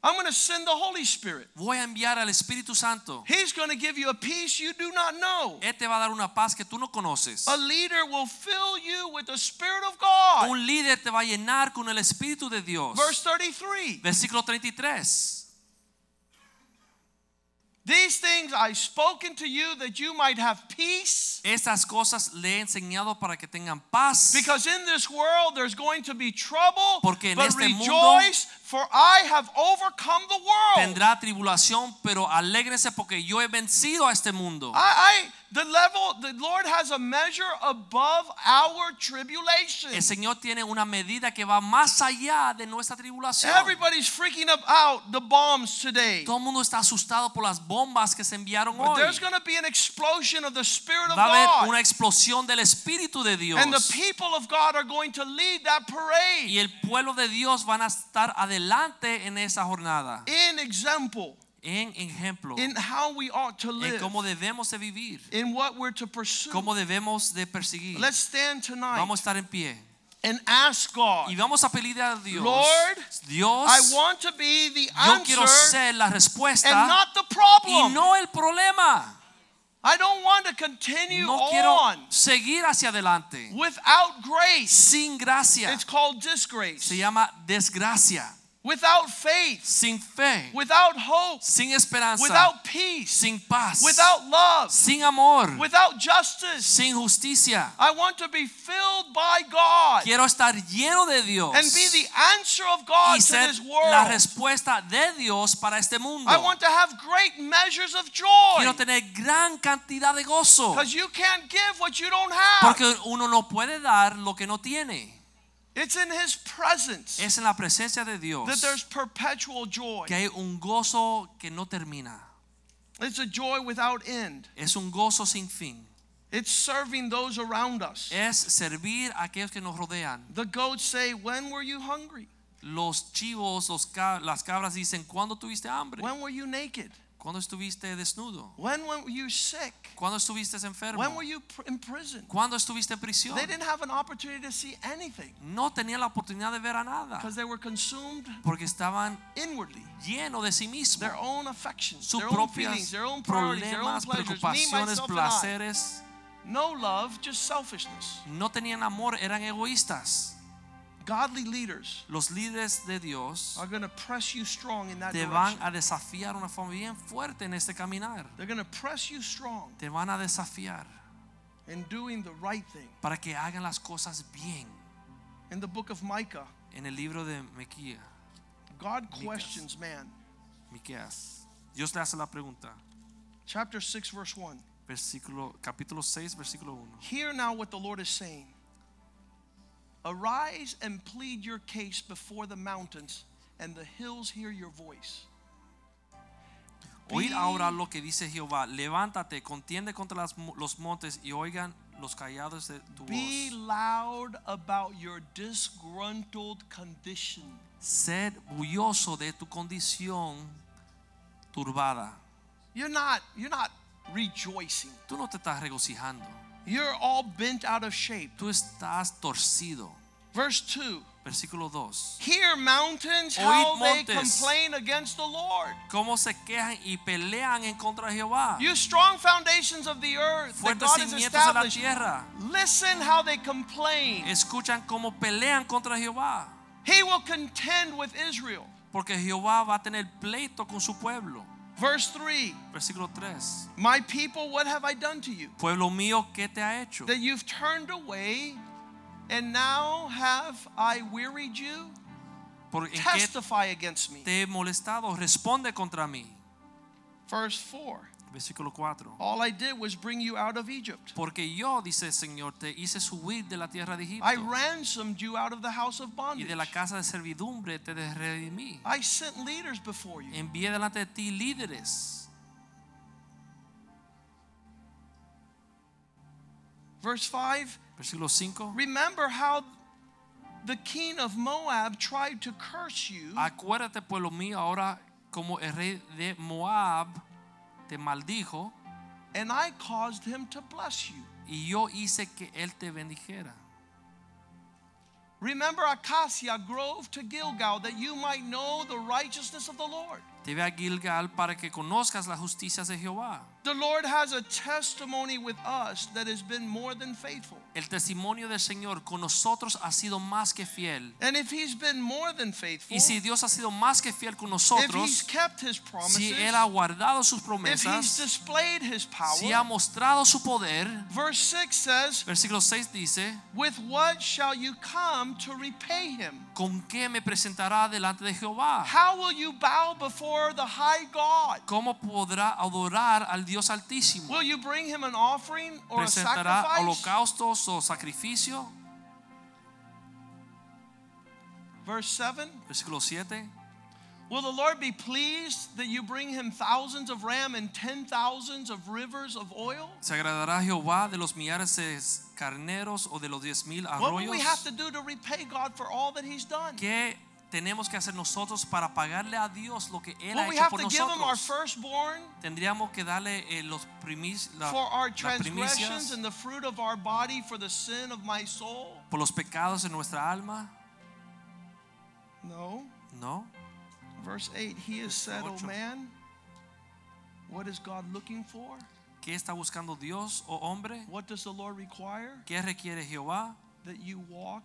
A: I'm going to send the Holy Spirit.
B: Voy a enviar al Espíritu Santo.
A: He's going to give you a peace you do not know.
B: Él te va a dar una paz que tú no conoces.
A: A leader will fill you with the Spirit of God.
B: Un líder te va a llenar con el Espíritu de Dios.
A: Verse 33.
B: Versículo 33.
A: These things I've spoken to you that you might have peace.
B: Estas cosas le he enseñado para que tengan paz.
A: Because in this world there's going to be trouble,
B: Porque en
A: but
B: este mundo
A: rejoice, for I have overcome the world.
B: Tendrá tribulación, pero alégrense porque yo he vencido a este mundo.
A: I, I, the level, the Lord has a measure above our tribulation.
B: El Señor tiene una medida que va más allá de nuestra tribulación.
A: Everybody's freaking out the bombs today.
B: Todo el mundo está asustado por las bombas que se enviaron
A: But
B: hoy.
A: there's going to be an explosion of the Spirit of God.
B: Va a haber una explosión del Espíritu de Dios.
A: And the people of God are going to lead that parade.
B: Y el pueblo de Dios van a estar adelante en esa jornada.
A: In example,
B: En ejemplo,
A: in how we ought to live, en
B: cómo debemos de vivir,
A: in what we're to pursue.
B: cómo debemos de perseguir.
A: Let's stand tonight
B: Vamos a estar en pie.
A: and ask God,
B: Y vamos a pedirle a Dios,
A: Lord,
B: Dios,
A: I want to be the
B: yo quiero ser la respuesta
A: and not the
B: y
A: problem.
B: no el problema.
A: I don't want to continue
B: No quiero
A: on
B: seguir hacia adelante
A: without grace.
B: sin gracia.
A: It's called disgrace.
B: Se llama desgracia.
A: Without faith,
B: Sin fe,
A: without hope,
B: sin esperanza,
A: without peace,
B: sin paz,
A: without love,
B: sin amor,
A: without justice.
B: sin justicia.
A: I want to be filled by God
B: Quiero estar lleno de Dios
A: and be the answer of God
B: y
A: to
B: ser
A: this
B: la respuesta de Dios para este mundo.
A: I want to have great measures of joy.
B: Quiero tener gran cantidad de gozo
A: because you can't give what you don't have.
B: porque uno no puede dar lo que no tiene.
A: It's in His presence
B: Es en la presencia de Dios
A: that there's perpetual joy.
B: que hay un gozo que no termina.
A: It's a joy without end.
B: Es un gozo sin fin.
A: It's serving those around us.
B: Es servir a aquellos que nos rodean.
A: The goats say, When were you hungry?
B: Los chivos, los ca- las cabras dicen, ¿cuándo tuviste hambre?
A: When were you naked?
B: ¿Cuándo estuviste desnudo?
A: When were you sick?
B: ¿Cuándo estuviste enfermo?
A: When were you in prison?
B: ¿Cuándo estuviste en prisión?
A: They didn't have an opportunity to see anything
B: No tenían la oportunidad de ver a nada
A: because they were consumed
B: porque estaban
A: inwardly.
B: llenos de sí mismos.
A: Their own affections,
B: Sus
A: their own feelings, their own priorities, their own
B: problemas,
A: pleasures, me,
B: preocupaciones,
A: I.
B: placeres.
A: No love, just selfishness.
B: No tenían amor, eran egoístas.
A: Godly leaders
B: Los líderes de Dios
A: are going to press you strong in that
B: te van
A: direction.
B: a desafiar de una forma bien fuerte en este caminar.
A: They're going to press you strong
B: Te van a desafiar
A: in doing the right thing.
B: para que hagan las cosas bien.
A: In the book of Micah,
B: En el libro de Miquía,
A: God questions man.
B: Miqueas, Dios le hace la pregunta.
A: Chapter 6, verse 1.
B: Versículo, capítulo 6, versículo 1.
A: Hear now what the Lord is saying. Arise and plead your case before the mountains, and the hills hear your voice.
B: Oíd
A: Be-
B: ahora lo que dice Jehová, levántate, contiende contra las los montes y oigan los callados de tu
A: Be
B: voz.
A: loud about your disgruntled condition.
B: Sed bulloso de tu condición turbada.
A: You're not, you're not rejoicing.
B: Tú no te estás regocijando.
A: You're all bent out of shape.
B: Tú estás torcido.
A: Verse 2
B: Versículo 2.
A: Hear mountains, how they complain against the Lord.
B: Cómo se quejan y pelean en contra de Jehová.
A: You strong foundations of the earth that God has established. Listen how they complain.
B: Escuchan cómo pelean contra Jehová.
A: He will contend with Israel.
B: Porque Jehová va a tener pleito con su pueblo.
A: Verse 3
B: Versículo 3.
A: My people, what have I done to you?
B: Pueblo mío, ¿qué te ha hecho?
A: That you've turned away, and now have I wearied you?
B: ¿Por
A: Testify against me.
B: te he molestado? Responde contra mí.
A: Verse 4
B: Versículo 4.
A: All I did was bring you out of Egypt.
B: Porque yo, dice el Señor, te hice subir de la tierra de Egipto
A: I ransomed you out of the house of bondage.
B: y de la casa de servidumbre te redimí.
A: I sent leaders before you.
B: Envié delante de ti líderes.
A: Verse 5
B: Versículo 5.
A: Remember how the king of Moab tried to curse you,
B: Acuérdate, pueblo mío, ahora como el rey de Moab te maldijo
A: and I caused him to bless you.
B: y yo hice que él te bendijera.
A: Remember Acacia Grove to Gilgal, that you might know the righteousness of the Lord.
B: Te ve a Gilgal para que conozcas las justicias de Jehová.
A: The Lord has a testimony with us that has been more than faithful.
B: El testimonio del Señor con nosotros ha sido más que fiel.
A: And if He's been more than faithful,
B: Y si Dios ha sido más que fiel con nosotros,
A: if He's kept His promises,
B: si Él ha guardado sus promesas,
A: if He's displayed His power,
B: si ha mostrado su poder,
A: verse 6 says,
B: versículo 6 dice,
A: With what shall you come to repay Him?
B: ¿con qué me presentará delante de Jehová?
A: How will you bow before the high God?
B: ¿Cómo podrá adorar al Dios Altísimo?
A: Will you bring Him an offering or a sacrifice?
B: holocaustos o sacrificio?
A: Verse 7
B: Versículo 7.
A: Will the Lord be pleased that you bring him thousands of ram and ten thousands of rivers of oil?
B: ¿Se agradará Jehová de los millares de carneros o de los diez mil
A: What will we have to do to repay God for all that he's done?
B: ¿Qué tenemos que hacer nosotros para pagarle a Dios lo que Él
A: Will
B: ha hecho por nosotros? Tendríamos que darle eh, los primis, la-
A: for our
B: las
A: transgressions
B: primicias
A: and the fruit of our body for the sin of my soul?
B: por los pecados de nuestra alma.
A: No.
B: No.
A: Verse 8 He has said, Oh
B: Ocho.
A: man, what is God looking for?
B: ¿Qué está buscando Dios o hombre?
A: What does the Lord require?
B: ¿Qué requiere Jehová?
A: That you walk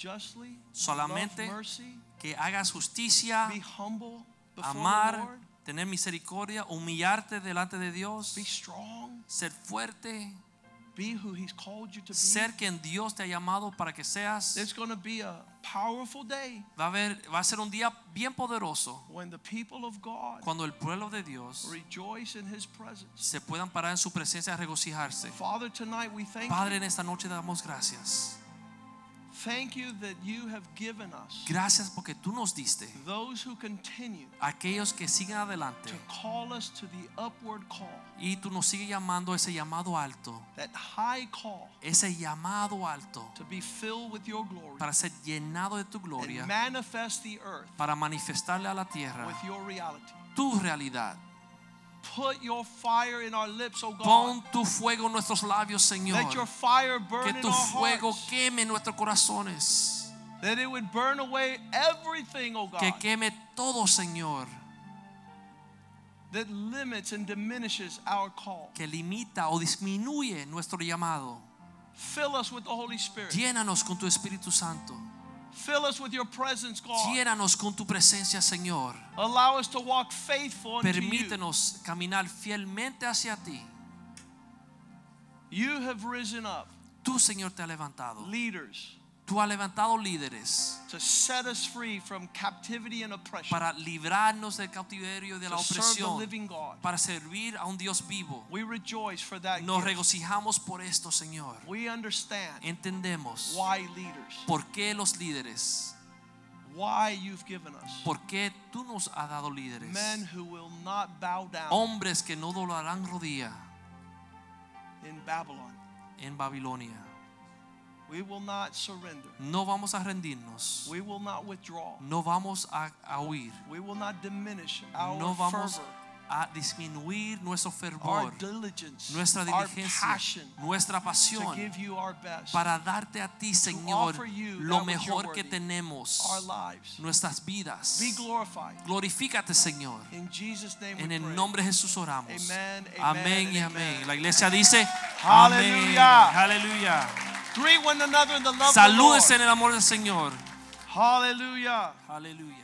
A: justly,
B: Solamente
A: mercy,
B: Que hagas justicia,
A: be humble before the
B: amar,
A: Lord,
B: tener misericordia, humillarte delante de Dios,
A: be strong,
B: ser fuerte,
A: be who He's called you to be.
B: ser quien Dios te ha llamado para que seas.
A: It's going to be a powerful day
B: Va a, haber, va a ser un día bien poderoso
A: when the people of God
B: cuando el pueblo de Dios
A: rejoice in His presence.
B: se puedan parar en su presencia a regocijarse.
A: Father, tonight we thank
B: Padre,
A: you.
B: en esta noche damos gracias.
A: Thank you that you have given us
B: Gracias porque tú nos diste
A: those who continue
B: aquellos que siguen adelante
A: to call us to the upward call,
B: y tú nos sigues llamando ese llamado alto,
A: that high call
B: ese llamado alto
A: to be filled with your glory
B: para ser llenado de tu gloria,
A: and manifest the earth
B: para manifestarle a la tierra
A: with your reality.
B: tu realidad.
A: Put your fire in our lips, oh God.
B: Pon tu fuego en nuestros labios, Señor.
A: Let your fire burn
B: Que
A: in
B: tu
A: our
B: fuego
A: hearts.
B: queme nuestros corazones.
A: That it would burn away everything, oh
B: Que
A: God,
B: queme todo, Señor.
A: that limits and diminishes our call.
B: Que limita o disminuye nuestro llamado.
A: Fill us with the Holy Spirit.
B: Llénanos con tu Espíritu Santo.
A: Fill us with your presence, God.
B: Llénanos con tu presencia, Señor.
A: Allow us to walk faithful unto you.
B: Permítenos caminar fielmente hacia ti.
A: You have risen up
B: Tú, Señor, te has levantado.
A: leaders
B: Tú has levantado líderes
A: to set us free from captivity and oppression,
B: para librarnos del cautiverio y de la
A: to serve the
B: opresión,
A: living God.
B: para servir a un Dios vivo.
A: We rejoice for that.
B: Nos
A: gift.
B: regocijamos por esto, Señor.
A: We understand
B: Entendemos
A: why leaders,
B: por qué los líderes,
A: why you've given us
B: por qué tú nos has dado líderes.
A: men who will not bow down
B: Hombres que no doblarán rodilla
A: in Babylon.
B: en Babilonia.
A: We will not surrender.
B: No vamos a rendirnos.
A: We will not withdraw.
B: No vamos a, a huir.
A: We will not diminish our
B: No vamos
A: fervor
B: a disminuir nuestro
A: our
B: fervor,
A: diligence,
B: nuestra
A: our
B: diligencia,
A: passion
B: nuestra
A: to
B: pasión
A: give you our best,
B: para darte a ti, Señor,
A: offer you
B: lo
A: that which you're
B: mejor que
A: worthy.
B: tenemos,
A: our lives.
B: nuestras vidas.
A: Be glorified.
B: Glorifícate, Señor.
A: In Jesus' name we
B: En el
A: pray.
B: nombre de Jesús oramos.
A: Amen, amen,
B: Amén y
A: and
B: amén.
A: amen.
B: La iglesia dice, amén.
A: Aleluya.
B: Aleluya.
A: Greet one another in the love of the Lord.
B: Salúdense en el amor del Señor.
A: Hallelujah.
B: Aleluya.